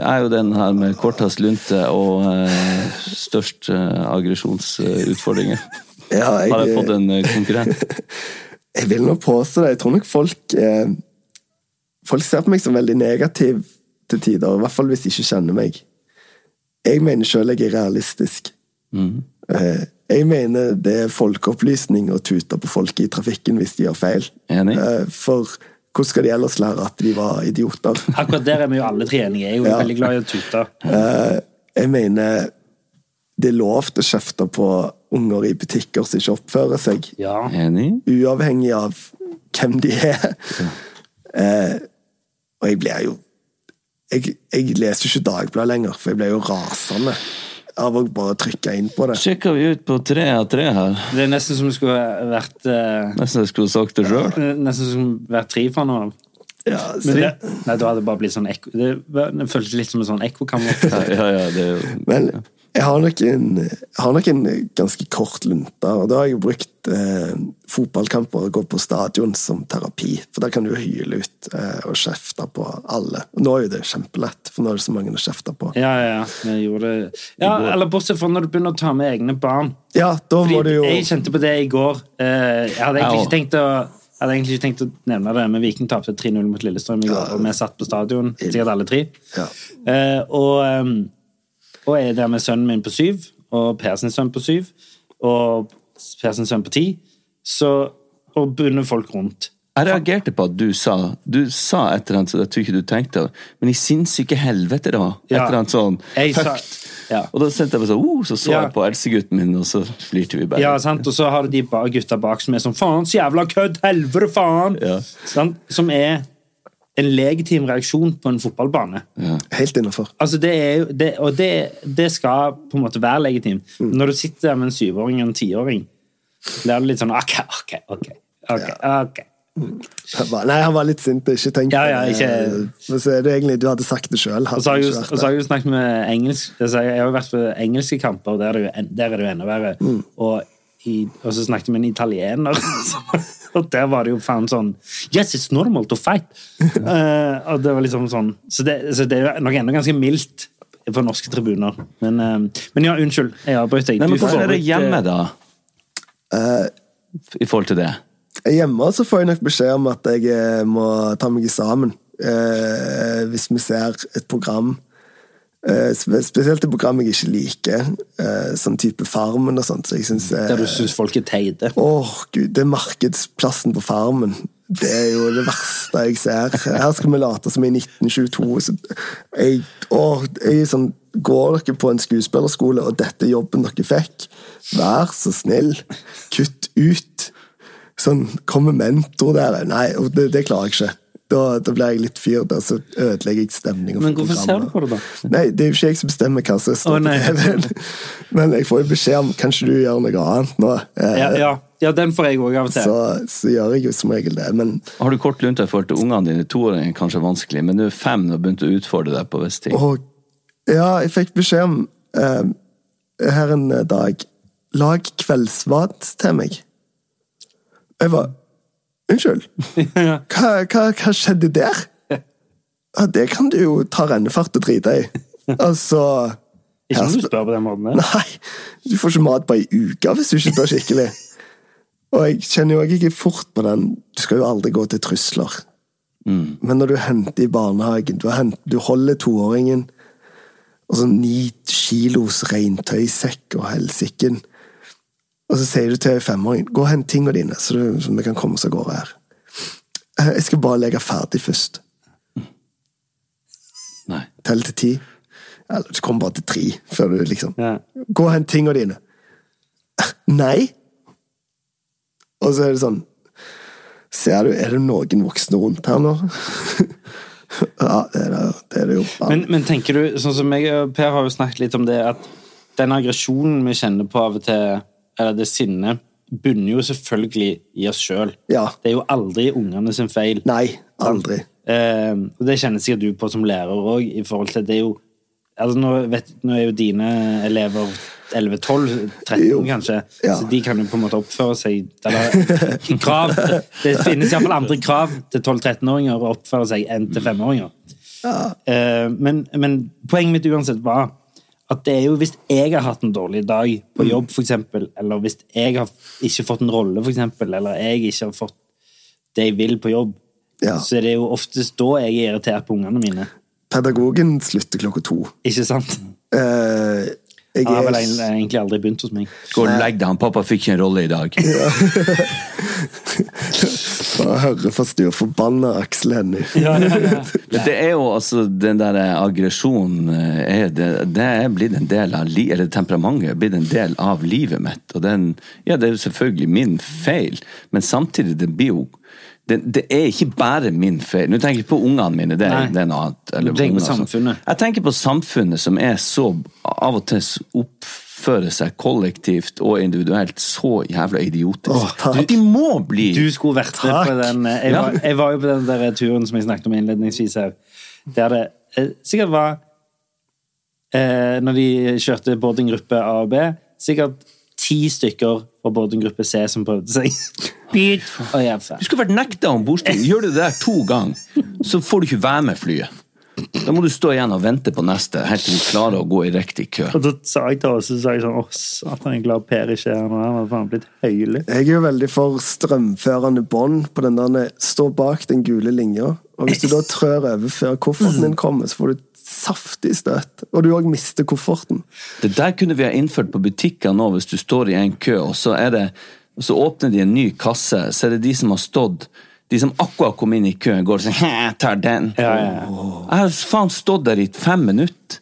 er jo den her med kortest lunte og eh, størst eh, aggresjonsutfordringer. Ja, jeg, Har jeg fått en eh, konkurrent? Jeg vil nå påstå det. Jeg tror nok folk eh, Folk ser på meg som veldig negativ til tider, i hvert fall hvis de ikke kjenner meg. Jeg mener sjøl jeg er realistisk. Mm. jeg mener det er folkeopplysning å tute på folk i trafikken hvis de gjør feil. Enig. Eh, for hvordan skal de ellers lære at de var idioter? Akkurat der er vi jo alle tre enige. Jeg er jo Ja. veldig glad i å tute. Eh, jeg mener det er lov til å kjefte på unger i butikker som ikke oppfører seg. Ja. Enig? uavhengig av hvem de er. Eh, og jeg blir jo jeg, jeg leser jo ikke Dagbladet lenger, for jeg blir jo rasende av å bare trykke inn på det. Sjekker vi ut på tre av tre her. Det er nesten som det skulle vært eh, Nesten jeg skulle sagt det sjøl. Nesten som vært tre fra nå av. Ja, Men det, nei, da hadde det bare blitt sånn ekko Det, det føltes litt som en sånn ekkokammer. Ja, ja, ja, det jo men jeg har, nok en, har nok en ganske kort lunte, og da har jeg brukt eh, fotballkamper og gått på stadion som terapi. For da kan du hyle ut eh, og kjefte på alle. Og nå er jo det kjempelett, for nå er det så mange å kjefte på. Ja, ja, ja. Jeg gjorde det. Ja, eller bortsett fra når du begynner å ta med egne barn. Ja, da må du Fordi jo Jeg kjente på det i går. Eh, Jeg hadde egentlig ikke tenkt å jeg hadde egentlig ikke tenkt å nevne det, men Viking tapte 3-0 mot Lillestrøm i går, og vi satt på stadion, sikkert alle tre. Ja. Eh, og, ehm, og jeg er der med sønnen min på syv, og Per sin sønn på syv, og Per sin sønn på ti, så, og bundet folk rundt. Jeg reagerte på at du sa Du sa et eller annet som jeg tror ikke du tenkte Men i sinnssyke helvete, da. Et Ja. eller annet sånn høyt. ja. Og da sendte jeg meg sånn oh, Så så Ja. jeg på eldstegutten min, og så flirte vi bare. Ja, sant? Og så har du de gutta bak som er sånn Faen, så jævla kødd! Helvete, faen! Som er en legitim reaksjon på en fotballbane. Helt innafor. Altså, det er jo, det, og det, det skal på en måte være legitimt. Mm. Når du sitter der med en syvåring og en tiåring, blir det litt sånn OK, OK, OK. ok, ok. Han var- Nei, han var litt sint. Ikke tenk Ja, ja, ikke- Men så er det egentlig Du hadde sagt det sjøl. Og så har jeg jo, snakket med engelsk altså, Jeg har jo vært på engelske kamper, er der er det jo enda verre. Mm. Og, i, og så snakket jeg med en italiener, og der var det jo faen sånn Yes, it's normal to fight! uh, og det var liksom sånn Så det, så det er nok ennå ganske mildt på norske tribuner. Men, uh, men ja, unnskyld. Jeg avbrøt deg. Nei, men Hvordan er det hjemme, da? da? I forhold til det? Hjemme så får jeg nok beskjed om at jeg må ta meg sammen. Eh, hvis vi ser et program Spesielt et program jeg ikke liker, eh, sånn type Farmen og sånt. Så jeg synes, eh, Der du syns folk er teite. Åh, gud, det er markedsplassen på Farmen. Det er jo det verste jeg ser. Her skal vi late som i 1922. Så jeg, å, jeg sånn, Går dere på en skuespillerskole, og dette er jobben dere fikk, vær så snill, kutt ut. Sånn, kommer mentor der? Nei, det, det klarer jeg ikke. Da, da blir jeg litt fyrt, og så ødelegger jeg stemninga. Men hvorfor ser du på det, da? Nei, Det er jo ikke jeg som bestemmer hva som står på TV-en. Men jeg får jo beskjed om kanskje du gjør noe annet nå. Eh, Ja, ja, ja den får jeg òg av og til. Så, så gjør jeg jo som regel det. Men Har du kort lunte i forhold til ungene dine? Toåringen er kanskje vanskelig, men du er fem og begynte å utfordre deg på visse ting. og, ja, jeg fikk beskjed om eh, her en dag Lag kveldsmat til meg. Jeg var Unnskyld? Hva, hva, hva skjedde der? Ja, det kan du jo ta rennefart og drite i. Altså Ikke når du spør på den måten. der. Nei, du får ikke mat på ei uke hvis du ikke spør skikkelig. Og jeg kjenner jo ikke fort på den Du skal jo aldri gå til trusler. Men når du henter i barnehagen, du, hent, du holder toåringen og så ni kilos regntøysekk og helsiken. Og så sier du til femåringen gå og hent tingene dine, så, du, så vi kan komme oss av gårde her. Eh, Jeg skal bare legge ferdig først. Nei. Tell til ti. Eller du kommer bare til tre før du liksom Ja. Gå og hent tingene dine. Nei. Og så er det sånn Ser du, er det noen voksne rundt her nå? ja, det er det, det, er det jo. Men, men tenker du, sånn som jeg og Per har jo snakket litt om det, at den aggresjonen vi kjenner på av og til, eller det sinnet, bunner jo selvfølgelig i oss sjøl. Ja. Det er jo aldri ungene sin feil. Nei, aldri. Eh, og det kjenner sikkert du på som lærer òg, i forhold til det er jo altså nå, vet, nå er jo dine elever 11, 12, 13 Jo. kanskje, Ja. så de kan jo på en måte oppføre seg Eller krav Det finnes iallfall andre krav til 12-13-åringer å oppføre seg enn til femåringer. Eh, men, men poenget mitt uansett var at det er jo hvis jeg har hatt en dårlig dag på jobb, for eksempel, eller hvis jeg har ikke fått en rolle, for eksempel, eller jeg ikke har fått det jeg vil på jobb, Ja. så er det jo oftest da jeg er irritert på ungene mine. Pedagogen slutter klokka to. Ikke sant? Uh, jeg har vel egentlig aldri begynt hos meg. Gå og legg deg, han pappa fikk ikke en rolle i dag. bare høre for forstyr forbanna Aksel Hennie. Men det er jo altså den der aggresjonen eh, er det, det er blitt en del av li, eller temperamentet er blitt en del av livet mitt. Og den, ja, det er jo selvfølgelig min feil, men samtidig det blir jo det, det er ikke bare min feil. Nå tenker jeg på ungene mine, det, Nei. det er noe annet. eller Du tenker på samfunnet. Jeg tenker på samfunnet som er så av og til oppfører seg kollektivt og individuelt så jævla idiotisk. Åh, takk. At de må bli Du skulle vært med på den eh, jeg var, jeg var jo på den der turen som jeg snakket om innledningsvis her. Der det eh, sikkert var eh, Når de kjørte boardinggruppe A og B, sikkert ti stykker fra boardinggruppe C som prøvde seg. Du skulle vært nekta om bordstil. Gjør du det der to ganger, så får du ikke være med flyet. Da må du stå igjen og vente på neste, helt til du klarer å gå i riktig kø. Og da sa jeg til oss, så sa jeg sånn Å, satan, jeg er glad Per ikke er her nå. Han hadde faen blitt høylytt. Jeg er jo veldig for strømførende bånd på den der Stå bak den gule linja. Og hvis du da trør over før kofferten din kommer, så får du et saftig støt. Og du òg mister kofferten. Det der kunne vi ha innført på butikker nå, hvis du står i en kø, og så, er det, og så åpner de en ny kasse, så er det de som har stått de som akkurat kom inn i køen, går 'hæ, jeg tar den'. Ja, ja, ja. Jeg har faen stått der i fem minutter.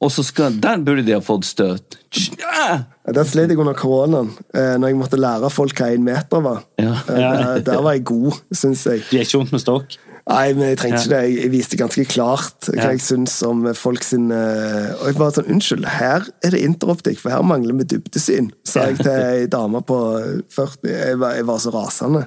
Og så skal Der burde de ha fått støt. Ja. Der slet jeg under koronaen, eh, når jeg måtte lære folk hva én meter var. Ja. Eh, Der, der var jeg god, syns jeg. Du er ikke vondt med stokk? Nei, men jeg trengte ikke det. Jeg- viste ganske klart hva Ja. jeg syns om folk sin eh, Og jeg bare sånn Unnskyld, her er det interoptikk, for her mangler vi dybdesyn, sa jeg til ei dame på 40. Jeg var, jeg var så rasende.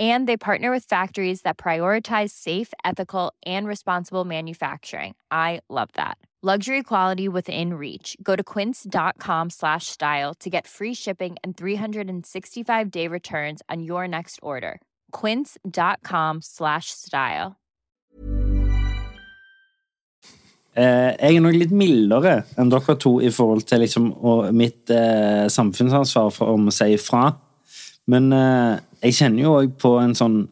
And they partner with factories that prioritize safe, ethical, and responsible manufacturing. I love that. Luxury quality within reach. Go to quince.com slash style to get free shipping and 365-day returns on your next order. quince.com slash style. Eh, jeg er nok litt mildere enn dere to i forhold til liksom, mitt eh, samfunnsansvar for å si ifra. Men eh, jeg kjenner jo òg på en sånn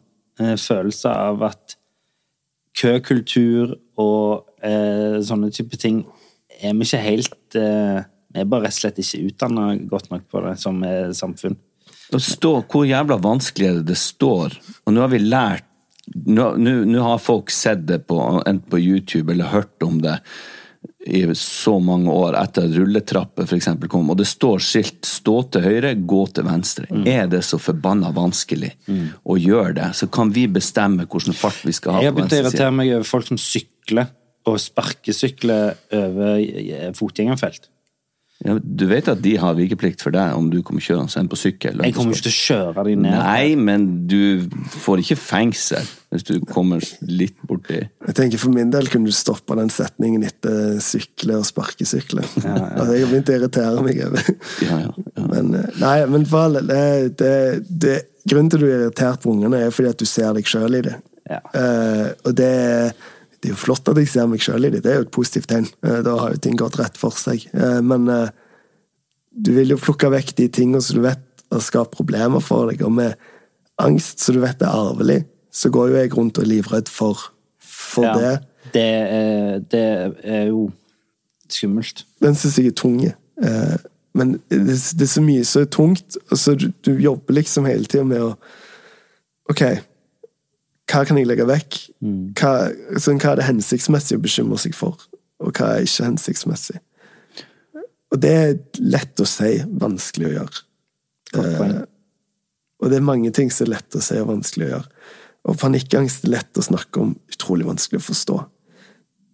eh, følelse av at køkultur og eh, sånne type ting er vi ikke helt Vi er bare rett og slett ikke utdanna godt nok på det som samfunn. Det står hvor jævla vanskelig er det står? Og nå har vi lært Nå, nå, nå har folk sett det på, enten på YouTube eller hørt om det i så mange år etter at rulletrapper eksempel kom, og det står skilt 'stå til høyre, gå til venstre'. Er det så forbanna vanskelig å gjøre det, så kan vi bestemme hvilken fart vi skal ha Jeg har begynt å irritere meg over folk som sykler og sparkesykler over fotgjengerfelt. Ja, du vet at de har vikeplikt for deg om du kommer kjørende en på sykkel? Jeg kommer ikke til å kjøre de ned. Nei, men du får ikke fengsel hvis du kommer litt borti Jeg tenker For min del kunne du stoppa den setningen etter sykle og sparkesykle. Altså, jeg har begynt å irritere meg over ja, ja, ja. Men, eh, nei, men for det, det, det, Grunnen til at du er irritert på ungene, er fordi at du ser deg sjøl i det. Ja. Eh, og det, det er jo flott at jeg ser meg sjøl i det. Det er jo et positivt tegn. Eh, da har jo ting gått rett for seg. Eh, men eh, du vil jo plukke vekk de tingene som du vet skapt problemer for deg. Og med angst som du vet er arvelig, så går jo jeg rundt og er livredd for, for Ja. det. Det, er, det er jo skummelt. Den syns jeg er tung. Men det, er så mye som er tungt, så du, du jobber liksom hele tida med å Ok, hva kan jeg legge vekk? Hva, sånn, hva er det hensiktsmessig å bekymre seg for, og hva er ikke hensiktsmessig? Og det er lett å si, vanskelig å gjøre. Eh, og det er mange ting som er lett å si og vanskelig å gjøre. Og panikkangst er lett å snakke om, utrolig vanskelig å forstå.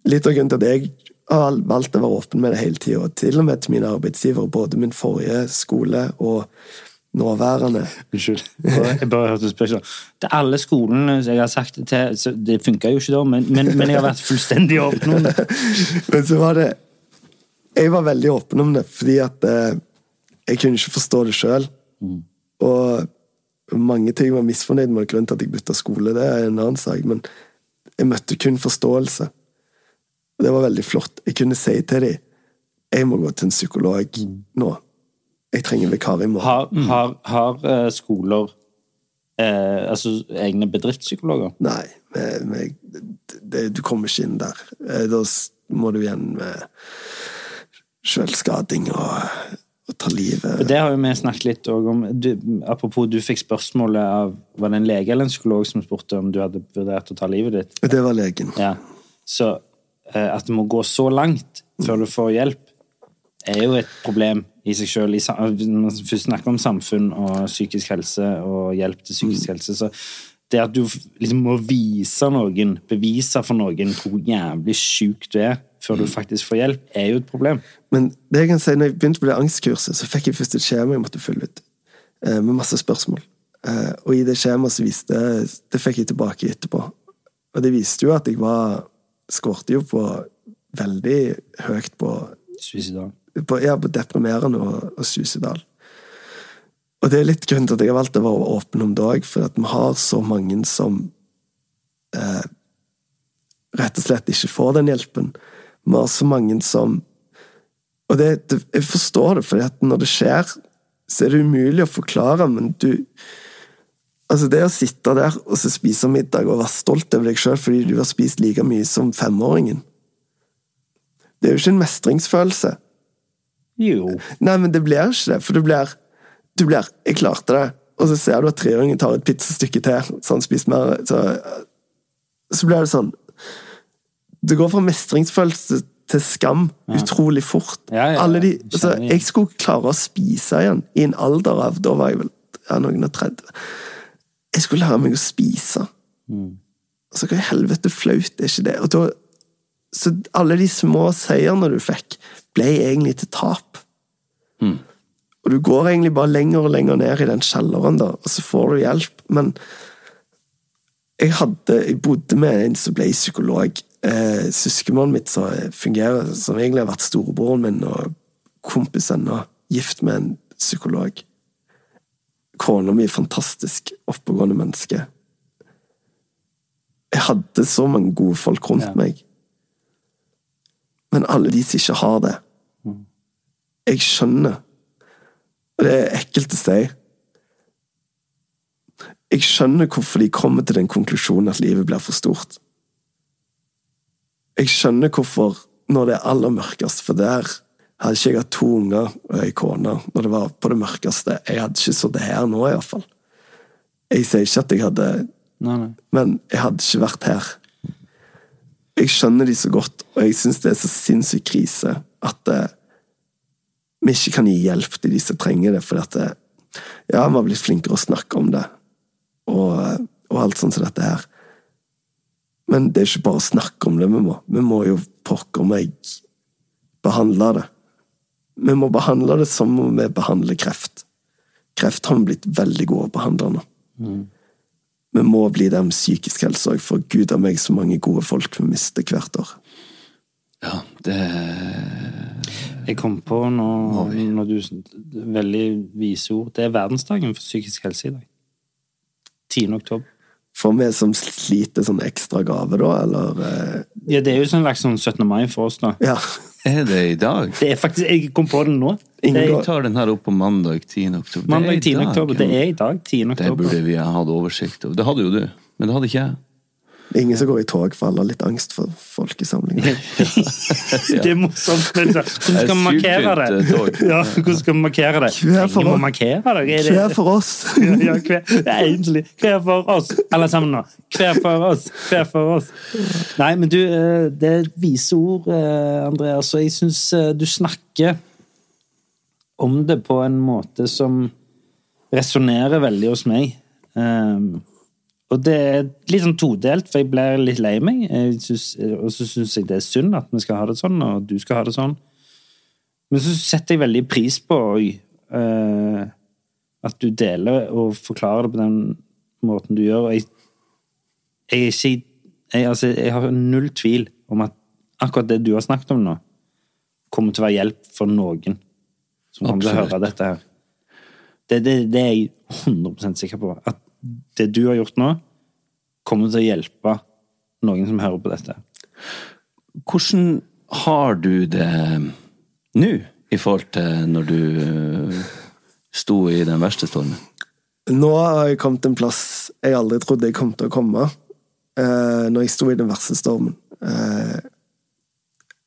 Litt av grunnen til at jeg har valgt å være åpen med det hele tida, til og med til mine arbeidsgivere, både min forrige skole og nåværende. Unnskyld. Jeg bare hørte spørsmål. Til alle skolene jeg har sagt det til Det funka jo ikke da, men, men, men jeg har vært fullstendig åpen om det. Men så var det Jeg var veldig åpen om det, fordi at eh, jeg kunne ikke forstå det sjøl. Og mange ting var misfornøyd med, grunnen til at jeg bytta skole, det er en annen sak, men jeg møtte kun forståelse. Det var veldig flott. Jeg kunne si til dem jeg må gå til en psykolog nå. Jeg trenger vikar i morgen. Har, har, har eh, skoler eh, altså egne bedriftspsykologer? Nei, med, med, det, du kommer ikke inn der. Eh, Da må du igjen med selvskading og, og ta livet Det har jo vi snakket litt om. Du, apropos, du fikk spørsmålet av Var det en lege eller en psykolog som spurte om du hadde vurdert å ta livet ditt? Det var legen. Ja. Så eh, at det må gå så langt før du får hjelp, er jo et problem i seg sjøl. Når man først snakker om samfunn og psykisk helse og hjelp til psykisk helse, så det at du liksom må vise noen, bevise for noen hvor jævlig sjuk du er før du faktisk får hjelp, er jo et problem. Men det jeg kan si, når jeg begynte på det angstkurset, så fikk jeg først et skjema jeg måtte fylle ut. eh, Med masse spørsmål. Eh, Og i det skjemaet så viste Det fikk jeg tilbake etterpå. Og det viste jo at jeg var Skårte jo på veldig høyt på Suicidal. Ja, deprimerende og, og suicidal. Og det er litt grunnen til at jeg har valgt å være åpen om det òg, for at vi har så mange som eh, rett og slett ikke får den hjelpen. Vi har så mange som Og det, det, jeg forstår det, for når det skjer, så er det umulig å forklare, men du Altså, det å sitte der og så spise middag og være stolt over deg sjøl fordi du har spist like mye som femåringen Det er jo ikke en mestringsfølelse. Jo. Nei, men det blir ikke det, for du blir, du blir 'Jeg klarte det', og så ser du at treåringen tar et pizzastykke til, så han spiser mer Så, så blir det sånn Det går fra mestringsfølelse til skam utrolig fort. Ja, ja, ja. De, altså, jeg skulle klare å spise igjen i en alder av Da var jeg vel ja, noen og 30. Jeg skulle lære meg å spise. Mm. Så hva i helvete flaut er ikke det? Og da, så alle de små seierne du fikk, ble egentlig til tap. Og du går egentlig bare lenger og lenger ned i den kjelleren, da, og så får du hjelp. Men jeg hadde Jeg bodde med en som ble psykolog. Eh, Søskenbarnet mitt som fungerer, som egentlig har vært storebroren min og kompisen, og gift med en psykolog. Kona mi er fantastisk oppegående menneske. Jeg hadde så mange gode folk rundt Ja. meg. Men alle de som ikke har det Jeg skjønner, og det er ekkelt å si Jeg skjønner hvorfor de kommer til den konklusjonen at livet blir for stort. Jeg skjønner hvorfor, når det er aller mørkest, for der hadde ikke jeg hatt to unger og ei kone når det var på det mørkeste. Jeg hadde ikke sittet her nå, iallfall. Jeg sier ikke at jeg hadde Nei, nei. men jeg hadde ikke vært her. Jeg skjønner de så godt, og jeg syns det er så sinnssyk krise at uh, vi ikke kan gi hjelp til de som trenger det, fordi at det, ja, vi har blitt flinkere å snakke om det, og, eh, og alt sånt som dette her. Men det er ikke bare å snakke om det vi må. Vi må jo pokker meg behandle det. Vi må behandle det som om vi behandler kreft. Kreft har vi blitt veldig gode å behandle nå. Vi må bli der med psykisk helse òg, for gud av meg så mange gode folk vi mister hvert år. Ja, det Jeg kom på nå, når du Veldig vise ord. Det er verdensdagen for psykisk helse i dag. 10. oktober. For vi som sliter sånn ekstra gave, da, eller eh, Ja, det er jo sånn slags sånn 17. mai for oss, da. Ja. Er det i dag? Det er faktisk, Jeg kom på den nå. Er, tar den her opp på mandag 10. oktober. Er mandag 10. oktober. Det er i dag. 10. oktober. Det burde vi ha hatt oversikt over. Det hadde jo du, men det hadde ikke jeg. Det er ingen som går i tog, for alle har litt angst for folkesamlinger. Det er morsomt. Men så- hvordan skal vi markere det? Eh. Ja, hvordan skal vi markere det? Hver for må oss. markere det. Er Hver for oss! Ja, hver, egentlig hver for oss. Alle sammen nå. Hver for oss. Hver for oss. Nei, men du, eh, det er vise ord, eh, Andreas, og jeg syns du snakker om det på en måte som resonnerer veldig hos meg. Um, og det er litt sånn todelt, for jeg blir litt lei meg. Jeg synes- Og så syns jeg det er synd at vi skal ha det sånn, og du skal ha det sånn. Men så setter jeg veldig pris på eh, at du deler og forklarer det på den måten du gjør. Og jeg, jeg, jeg, altså, jeg har null tvil om at akkurat det du har snakket om nå, kommer til å være hjelp for noen som kommer til å høre dette her. Det, det, det er jeg 100% sikker på. At det du har gjort nå, kommer til å hjelpe noen som hører på dette. Hvordan har du det nå, i forhold til når du øh, sto i den verste stormen? Nå har jeg kommet til en plass jeg aldri trodde jeg kom til å komme, eh, når jeg sto i den verste stormen. Eh,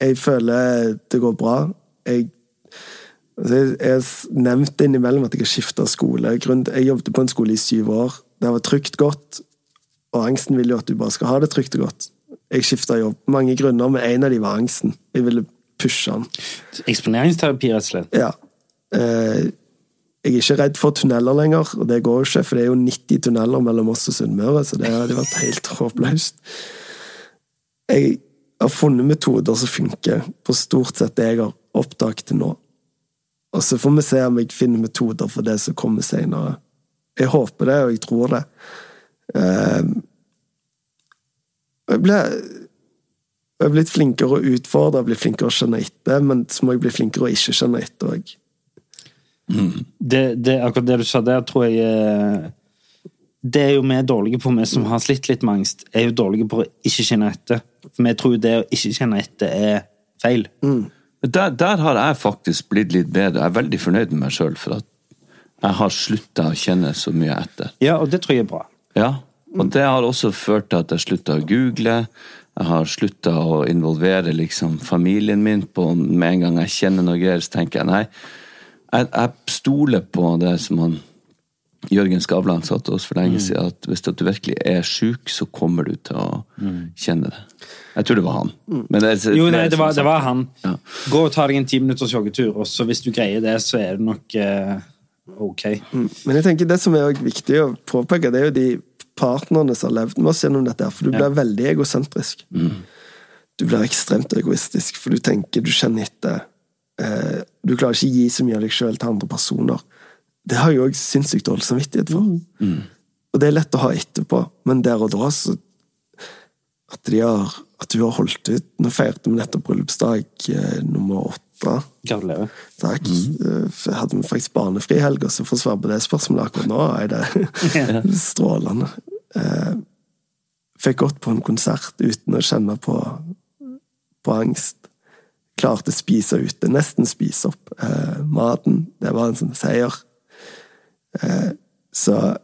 jeg føler det går bra. Jeg, jeg, nevnte har nevnt innimellom at jeg har skifta skole. Jeg jobbet på en skole i syv år. Det var trygt godt, og angsten vil jo at du bare skal ha det trygt og godt. Jeg skifta jobb. Mange grunner, men en av de var angsten. Jeg ville pushe den. Eksponeringsterapi, rett og slett. Ja. Eh, jeg er ikke redd for tunneler lenger, og det går jo ikke, for det er jo 90 tunneler mellom oss og Sunnmøre, så det hadde vært helt håpløst. Jeg har funnet metoder som funker på stort sett det jeg har oppdaget til nå. Og så får vi se om jeg finner metoder for det som kommer senere. Jeg håper det, og jeg tror det. Eh, jeg ble jeg er blitt flinkere å utfordre, blitt flinkere å skjønne etter, men så må jeg bli flinkere å ikke skjønne etter òg. det, det, akkurat det du sa der, tror jeg eh, Det er jo vi dårlige på, vi som har slitt litt med angst, er jo dårlige på å ikke kjenne etter. For vi tror jo det å ikke kjenne etter er feil. Der, der har jeg faktisk blitt litt bedre. Jeg er veldig fornøyd med meg sjøl for at jeg har slutta å kjenne så mye etter. Ja, og det tror jeg er bra. Ja, og det har også ført til at jeg slutta å google. Jeg har slutta å involvere liksom familien min på Med en gang jeg kjenner noe greier, så tenker jeg nei. Jeg, jeg stoler på det som han Jørgen Skavlan sa til oss for lenge siden, at hvis du virkelig er sjuk, så kommer du til å kjenne det. Jeg tror det var han. Men det er Jo, nei, det var, det var han. Ja. Gå og ta deg en ti minutters joggetur, og så hvis du greier det, så er det nok eh, ok. Men jeg tenker det som er viktig å påpeke, det er jo de partnerne som har levd med oss gjennom dette, her, for du Ja. blir veldig egosentrisk. Du blir ekstremt egoistisk, for du tenker, du kjenner etter. Eh, du klarer ikke å gi så mye av deg sjøl til andre personer. Det har jeg òg sinnssykt dårlig samvittighet for. Og det er lett å ha etterpå, men der og da så At, de har, at du har holdt ut Nå feirte vi nettopp bryllupsdag eh, nummer åtte. Gratulerer. Takk. Mm. Hadde vi faktisk barnefri helg, så for å svare på det spørsmålet akkurat nå, er det strålende. Eh, Fikk gått på en konsert uten å kjenne på, på angst. Klarte å spise ute, nesten spise opp eh, maten. Det var en sånn seier. Eh, så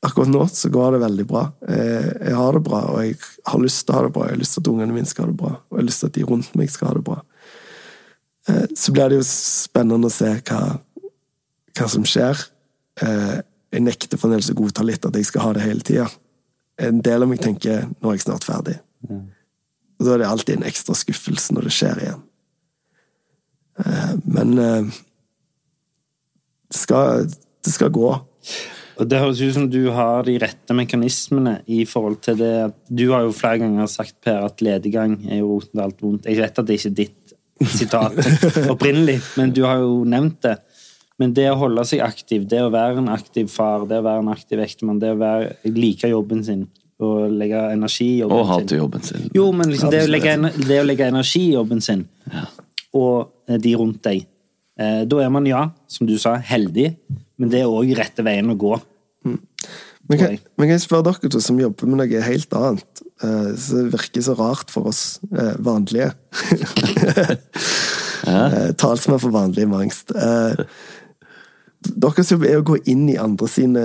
akkurat nå så går det veldig bra. Eh, jeg har det bra, og jeg har lyst til å ha det bra. Jeg har lyst til at ungene mine skal ha det bra, og jeg har lyst til at de rundt meg skal ha det bra. Eh, så blir det jo spennende å se hva, hva som skjer. Jeg nekter fremdeles å godta litt at jeg skal ha det hele tida. En del av meg tenker nå er jeg snart ferdig. Og da er det alltid en ekstra skuffelse når det skjer igjen. Men det skal, det skal gå. Og Det høres ut som du har de rette mekanismene i forhold til det at Du har jo flere ganger sagt, Per, at lediggang er jo roten til alt vondt. Jeg vet at det ikke er ditt sitat opprinnelig, men du har jo nevnt det. Men det å holde seg aktiv, det å være en aktiv far, det å være en aktiv ektemann, det å være, like jobben sin og legge energi i jobben Og sin hate jobben sin. Jo, men liksom det, å legge, det å legge energi i jobben sin, og eh, de rundt deg, da er man, ja, som du sa, heldig, men det er òg rette veien å gå. Men kan, men kan jeg spørre dere to som jobber med noe helt annet, uh, som virker så rart for oss uh, vanlige? uh, Talsmann for vanlige mangst. angst. Eh, Deres jobb er å gå inn i andre sine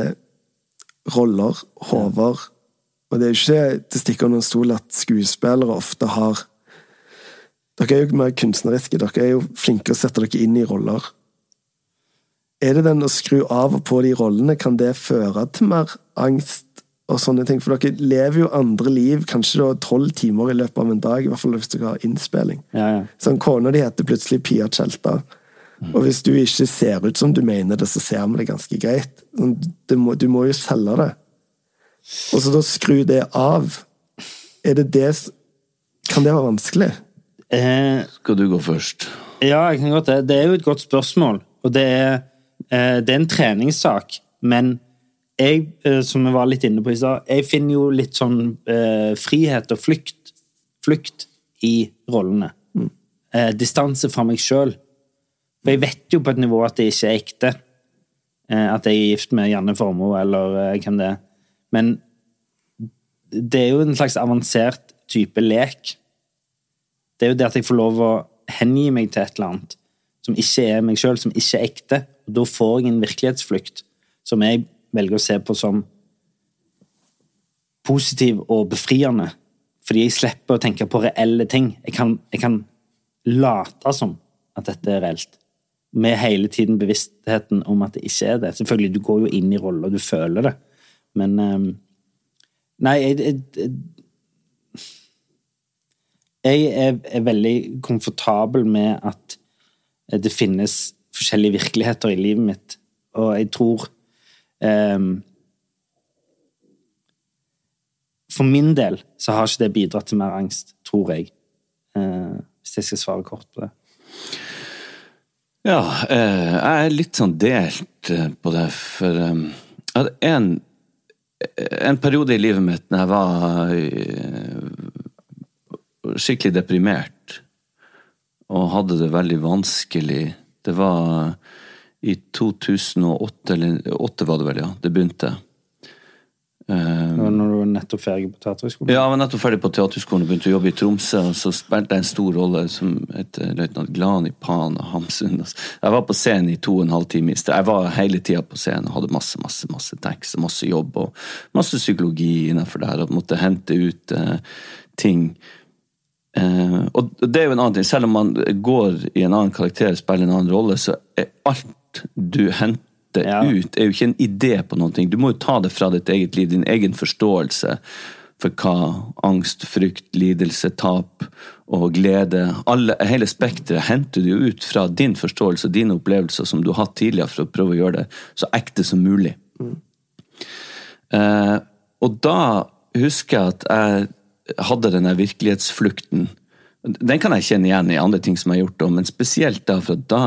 roller, hoder. Og det er jo ikke til å stikke under en stol at skuespillere ofte har Dere er jo mer kunstneriske, dere er jo flinke å sette dere inn i roller. Er det den å skru av og på de rollene, kan det føre til mer angst og sånne ting? For dere lever jo andre liv, kanskje da tolv timer i løpet av en dag, i hvert fall hvis dere har innspilling. Ja, ja. Sånn, Kona di heter plutselig Pia Tjelta, og hvis du ikke ser ut som du mener det, så ser vi det ganske greit. Må, du må jo selge det. Og så da skru det av. Er det det Kan det være vanskelig? Eh, Skal du gå først? Ja, jeg kan godt det. Det er jo et godt spørsmål, og det er, eh, det er en treningssak. Men jeg, eh, som vi var litt inne på i stad, jeg finner jo litt sånn eh, frihet og flykt, flykt i rollene. Eh, distanse fra meg sjøl. For jeg vet jo på et nivå at det ikke er ekte. Eh, at jeg er gift med Janne Formoe, eller hvem det er. Men det er jo en slags avansert type lek det er jo det at jeg får lov å hengi meg til et eller annet som ikke er meg sjøl, som ikke er ekte. Og da får jeg en virkelighetsflukt som jeg velger å se på som positiv og befriende. Fordi jeg slipper å tenke på reelle ting. Jeg kan, jeg kan late som at dette er reelt. Med hele tiden bevisstheten om at det ikke er det. Selvfølgelig, du går jo inn i rolla, du føler det. Men um, Nei, jeg, jeg jeg er, er veldig komfortabel med at det finnes forskjellige virkeligheter i livet mitt, og jeg tror um, For min del så har ikke det bidratt til mer angst, tror jeg. Uh, hvis jeg skal svare kort på det. Ja, eh, jeg er litt sånn delt eh, på det, for um, jeg hadde en, en periode i livet mitt når jeg var eh, skikkelig deprimert og hadde det veldig vanskelig. Det var i 2008, eller 2008 var det vel, ja. Det begynte. Um, Det var når du var nettopp ferdig på Teaterhøgskolen? ja, jeg var nettopp ferdig på teaterhøgskolen og begynte å jobbe i Tromsø. og Så spilte jeg en stor rolle som heter løytnant Glani Pan og Hamsun. Jeg var på scenen i to og en halv time. i. Jeg var hele tida på scenen og hadde masse masse, masse tekst og masse jobb og masse psykologi innenfor det her. Og måtte hente ut uh, ting. Eh, og det er jo en annen ting. Selv om man går i en annen karakter, spiller en annen rolle, så er alt du henter ut, er jo ikke en idé på ting. Du må jo ta det fra ditt eget liv, din egen forståelse for hva angst, frykt, lidelse, tap og glede alle, Hele spekteret henter du ut fra din forståelse og dine opplevelser som du har hatt tidligere, for å prøve å gjøre det så ekte som mulig. Eh, og da husker jeg at jeg hadde den virkelighetsflukten. Den kan jeg kjenne igjen i andre ting som jeg har gjort, men spesielt da, for da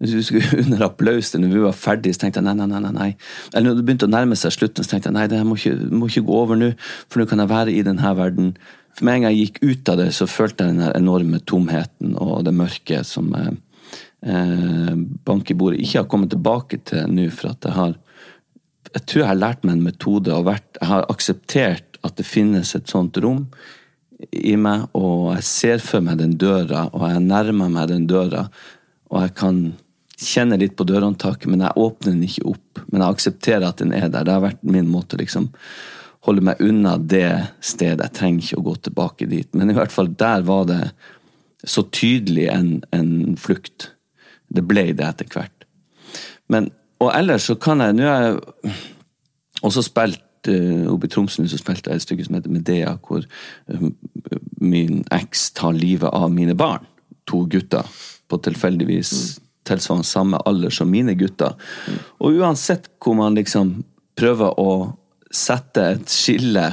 hvis vi skulle under applaus når vi var ferdige, så tenkte jeg nei, nei, nei. nei. Eller når det begynte å nærme seg slutten, så tenkte jeg nei, det må ikke, må ikke gå over nå, for nå kan jeg være i denne verden. For med en gang jeg gikk ut av det, så følte jeg den enorme tomheten og det mørke som eh, eh, bank i bordet ikke har kommet tilbake til nå, for at jeg har Jeg tror jeg har lært meg en metode og vært Jeg har akseptert at det finnes et sånt rom i meg, og jeg ser for meg den døra, og jeg nærmer meg den døra, og jeg kan kjenne litt på dørhåndtaket, men jeg åpner den ikke opp. Men jeg aksepterer at den er der. Det har vært min måte å liksom holde meg unna det stedet. Jeg trenger ikke å gå tilbake dit. Men i hvert fall der var det så tydelig en, en flukt. Det ble det etter hvert. Men, og ellers så kan jeg Nå har jeg også spilt uh, oppe i Tromsø så spilte jeg et stykke som heter Medea, hvor uh, min eks tar livet av mine barn. To gutter på tilfeldigvis tilsvarende samme alder som mine gutter. Og uansett hvor man liksom prøver å sette et skille,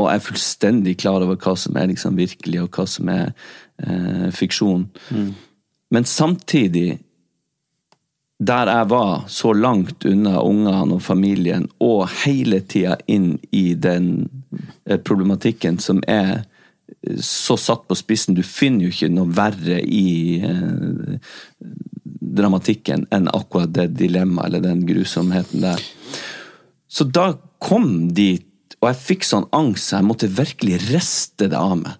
og er fullstendig klar over hva som er liksom virkelig, og hva som er eh, fiksjon, men samtidig der jeg var så langt unna ungene og familien, og hele tida inn i den eh, problematikken som er eh, så satt på spissen. Du finner jo ikke noe verre i eh, dramatikken enn akkurat det dilemmaet eller den grusomheten der. Så da kom dit, og jeg fikk sånn angst, så jeg måtte virkelig riste det av meg.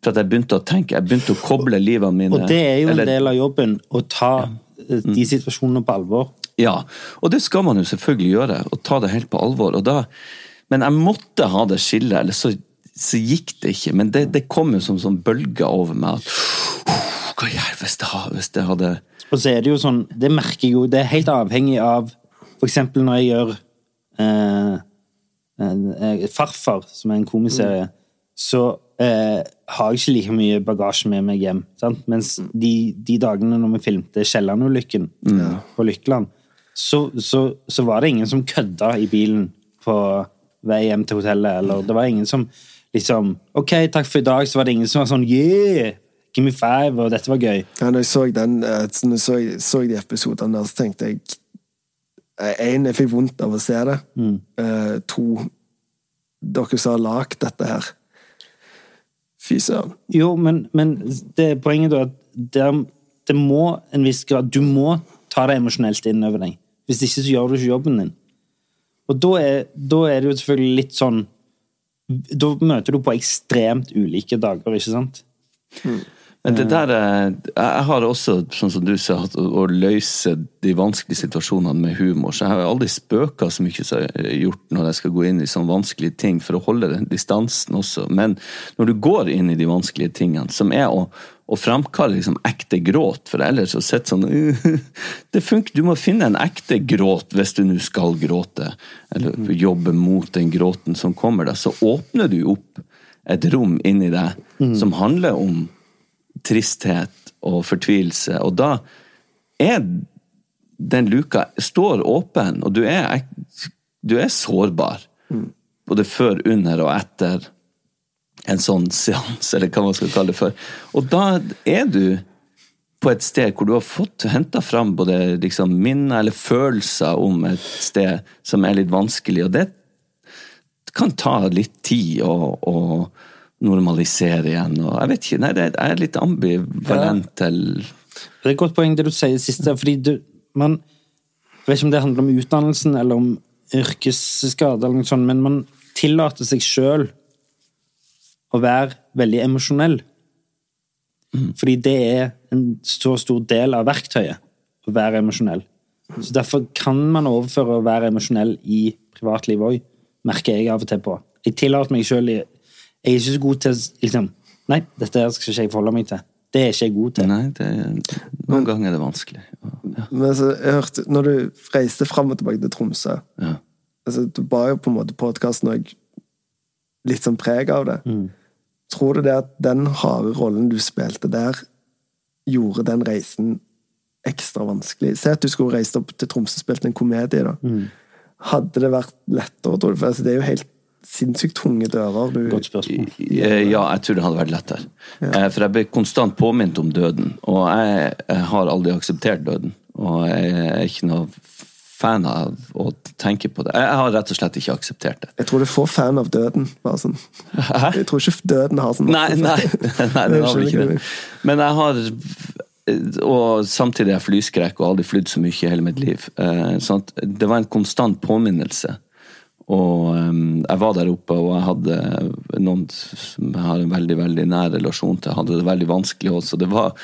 For at jeg begynte å tenke, jeg begynte å koble livene mine Og det er jo en del av jobben, å ta eh, de situasjonene på alvor. Ja, og det skal man jo selvfølgelig gjøre, og ta det helt på alvor. Da, men jeg måtte ha det skillet, eller så, så gikk det ikke. Men det, det kom jo som sånn bølger over meg. at «Uff, Hva gjør hvis det, hvis det hadde Og så er det jo sånn, det merker jeg jo, det er helt avhengig av eksempel når jeg gjør eh, Farfar, som er en komiserie, så eh, har jeg ikke like mye bagasje med meg hjem. Sant? Mens de, de dagene når vi filmte Kielland-ulykken på Lykkeland, så, så, så var det ingen som kødda i bilen på vei hjem til hotellet, eller det var ingen som liksom Ok, takk for i dag, så var det ingen som var sånn Yeah! Give me five, og dette var gøy. Ja, når jeg så den, eh, når jeg så, så de episodene der, så tenkte jeg Én, jeg fikk vondt av å se det. Eh, to, dere som har lagd dette her. Fy søren. Jo, men, men det er poenget da at det, det må en viss grad Du må ta det emosjonelt inn over deg. Hvis ikke så gjør du ikke jobben din. Og da er, da er det jo selvfølgelig litt sånn Da møter du på ekstremt ulike dager, ikke sant? Men det der er- Jeg har også, sånn som du sa, å å løse de vanskelige situasjonene med humor. Så jeg har aldri spøka så mye som jeg har gjort når jeg skal gå inn i sånne vanskelige ting, for å holde den distansen også. Men når du går inn i de vanskelige tingene, som er å, å framkalle liksom ekte gråt, for ellers å sitte sånn Det funker, Du må finne en ekte gråt hvis du nå skal gråte, eller jobbe mot den gråten som kommer deg. Så åpner du opp et rom inni deg som handler om tristhet og fortvilelse, og da er den luka står åpen, og du er, du er sårbar. Både før, under og etter en sånn seanse, eller hva man skal kalle det for. Og da er du på et sted hvor du har fått henta fram både liksom minner eller følelser om et sted som er litt vanskelig, og det kan ta litt tid å normalisere igjen. Og jeg vet ikke, nei, det er- jeg er litt ambivalent til Det er et godt poeng det du sier siste, fordi du, man Jeg vet ikke om det handler om utdannelsen eller om yrkesskade, eller noe sånt, men man tillater seg sjøl å være veldig emosjonell. Fordi det er en så stor del av verktøyet å være emosjonell. Så Derfor kan man overføre å være emosjonell i privatlivet òg, merker jeg av og til på. Jeg tillater meg sjøl Jeg er ikke så god til liksom Nei, dette skal ikke jeg forholde meg til. Det er ikke jeg god til. Nei, det, noen ganger er det vanskelig. Ja. Men altså, jeg hørte, når du reiste fram og tilbake til Tromsø Ja. altså, Du ba jo på en måte podkasten òg litt sånn preg av det. Tror du det at den harde rollen du spilte der, gjorde den reisen ekstra vanskelig? Se at du skulle reist opp til Tromsø og spilt en komedie, da. Hadde det vært lettere, tror du? For altså, det er jo helt sinnssykt tunge dører. Du, Godt spørsmål. Eh, Ja, jeg tror det hadde vært lettere. Ja. For jeg ble konstant påminnet om døden, og jeg, jeg har aldri akseptert døden. Og jeg er ikke noe fan av å tenke på det. Jeg har rett og slett ikke akseptert det. Jeg tror du får fan av døden. bare sånn. Hæ? Jeg tror ikke døden har sånn Nei, nei, nei den har vel ikke det. Men jeg har Og samtidig er jeg flyskrekk og har aldri flydd så mye i hele mitt liv. Eh, Sånn at det var en konstant påminnelse. Og jeg var der oppe, og jeg hadde noen som jeg har en veldig veldig nær relasjon til, hadde det veldig vanskelig også. Det var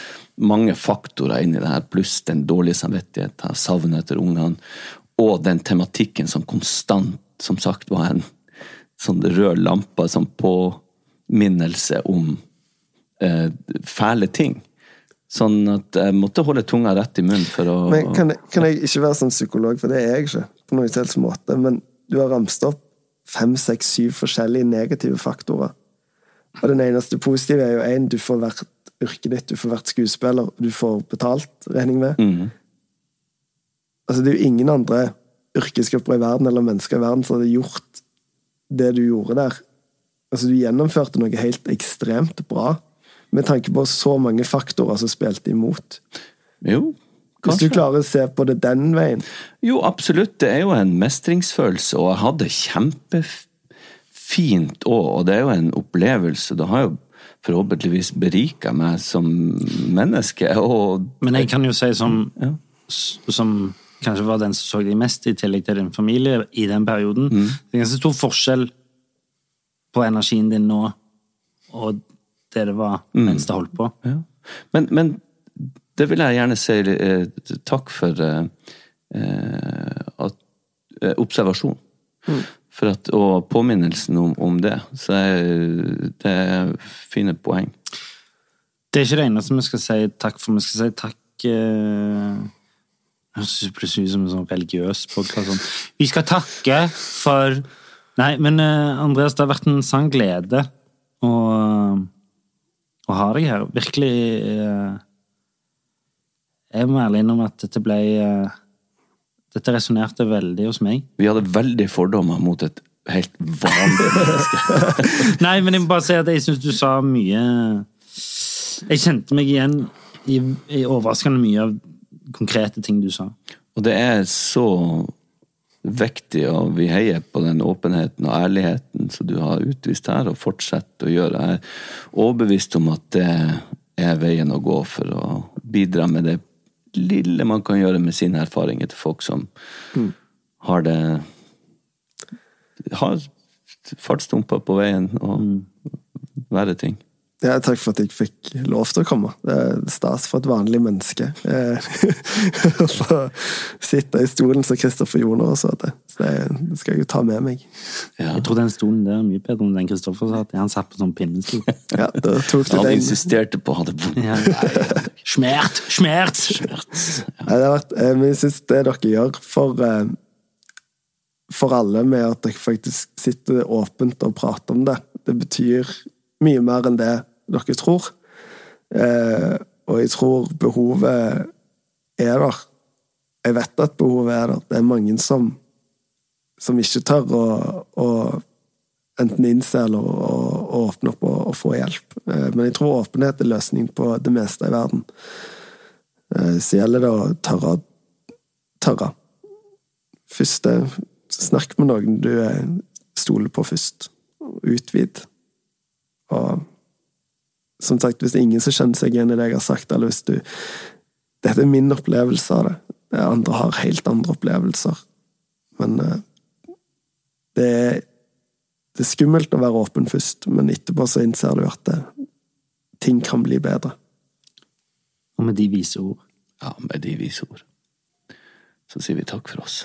mange faktorer inni det her, pluss den dårlige samvittigheten, savnet etter ungene, og den tematikken som konstant, som sagt, var en sånn rød lampe, som påminnelse om eh, fæle ting. Sånn at jeg måtte holde tunga rett i munnen for å Men kan, jeg- kan jeg ikke være sånn psykolog, for det er jeg ikke, på noen som helst måte, men du har ramst opp fem, seks, syv forskjellige negative faktorer. Og den eneste positive er jo én, du får vært yrket ditt, du får vært skuespiller, du får betalt, regning med. Mm. Altså, det er jo ingen andre yrkesgrupper i verden, eller mennesker i verden, som hadde gjort det du gjorde der. Altså, du gjennomførte noe helt ekstremt bra, med tanke på så mange faktorer som spilte imot. Jo, Hvis du klarer å se på det den veien. Jo, absolutt. Det er jo en mestringsfølelse, og jeg hadde kjempefint òg, og det er jo en opplevelse. Det har jo forhåpentligvis berika meg som menneske, og Men jeg kan jo si som, som kanskje var den som så deg mest, i tillegg til din familie, i den perioden. Mm. Det er ganske stor forskjell på energien din nå og det det var Mm. mens det holdt på. Ja. Men, men det vil jeg gjerne si eh, takk for eh, eh, at, eh, observasjon. For at, og påminnelsen om, om det. Så jeg, det er fine poeng. Det er ikke det eneste vi skal si takk for. Vi skal si takk eh, høres plutselig ut som en sånn religiøs podkast. Sånn. Vi skal takke for Nei, men eh, Andreas, det har vært en sann glede å, å ha deg her. Virkelig eh, Jeg må ærlig innrømme at dette ble eh, Dette resonnerte veldig hos meg. Vi hadde veldig fordommer mot et helt vanlig menneske. Nei, men jeg må bare si at jeg syns du sa mye Jeg kjente meg igjen i, i overraskende mye av konkrete ting du sa. Og det er så viktig, og vi heier på den åpenheten og ærligheten som du har utvist her, og fortsetter å gjøre. Jeg er overbevist om at det er veien å gå for å bidra med det lille man kan gjøre med sine erfaringer til folk som har det Har fartsdumper på veien og verre ting. Ja, takk for at jeg fikk lov til å komme. Det er stas for et vanlig menneske. Eh, Å sitte i stolen som Kristoffer Joner og så det. Så det, skal jeg jo ta med meg. Jeg tror den stolen der er mye bedre enn den Kristoffer satt i. Han satt på sånn pinnestol. Ja, da tok du Han den. insisterte på å ha det Ja. Smert! Smert! Nei, det har vært, eh, men jeg syns det dere gjør for, eh, for alle, med at dere faktisk sitter åpent og prater om det, det betyr mye mer enn det dere tror. Eh, og jeg tror behovet er der. Jeg vet at behovet er der. Det er mange som, som ikke tør å, å enten innse eller å, å åpne opp og, og få hjelp. Eh, men jeg tror åpenhet er løsningen på det meste i verden. Eh, Så gjelder det å tørre. tørre. Først Snakk med noen du eh, stoler på først. Utvid. Og som sagt, hvis det er ingen som kjenner seg igjen i det jeg har sagt, eller hvis du Dette er min opplevelse av det. Det andre har helt andre opplevelser. Men eh, det er det er skummelt å være åpen først, men etterpå så innser du at det, ting kan bli bedre. Og med de vise ord. Ja, med de vise ord. Så sier vi takk for oss.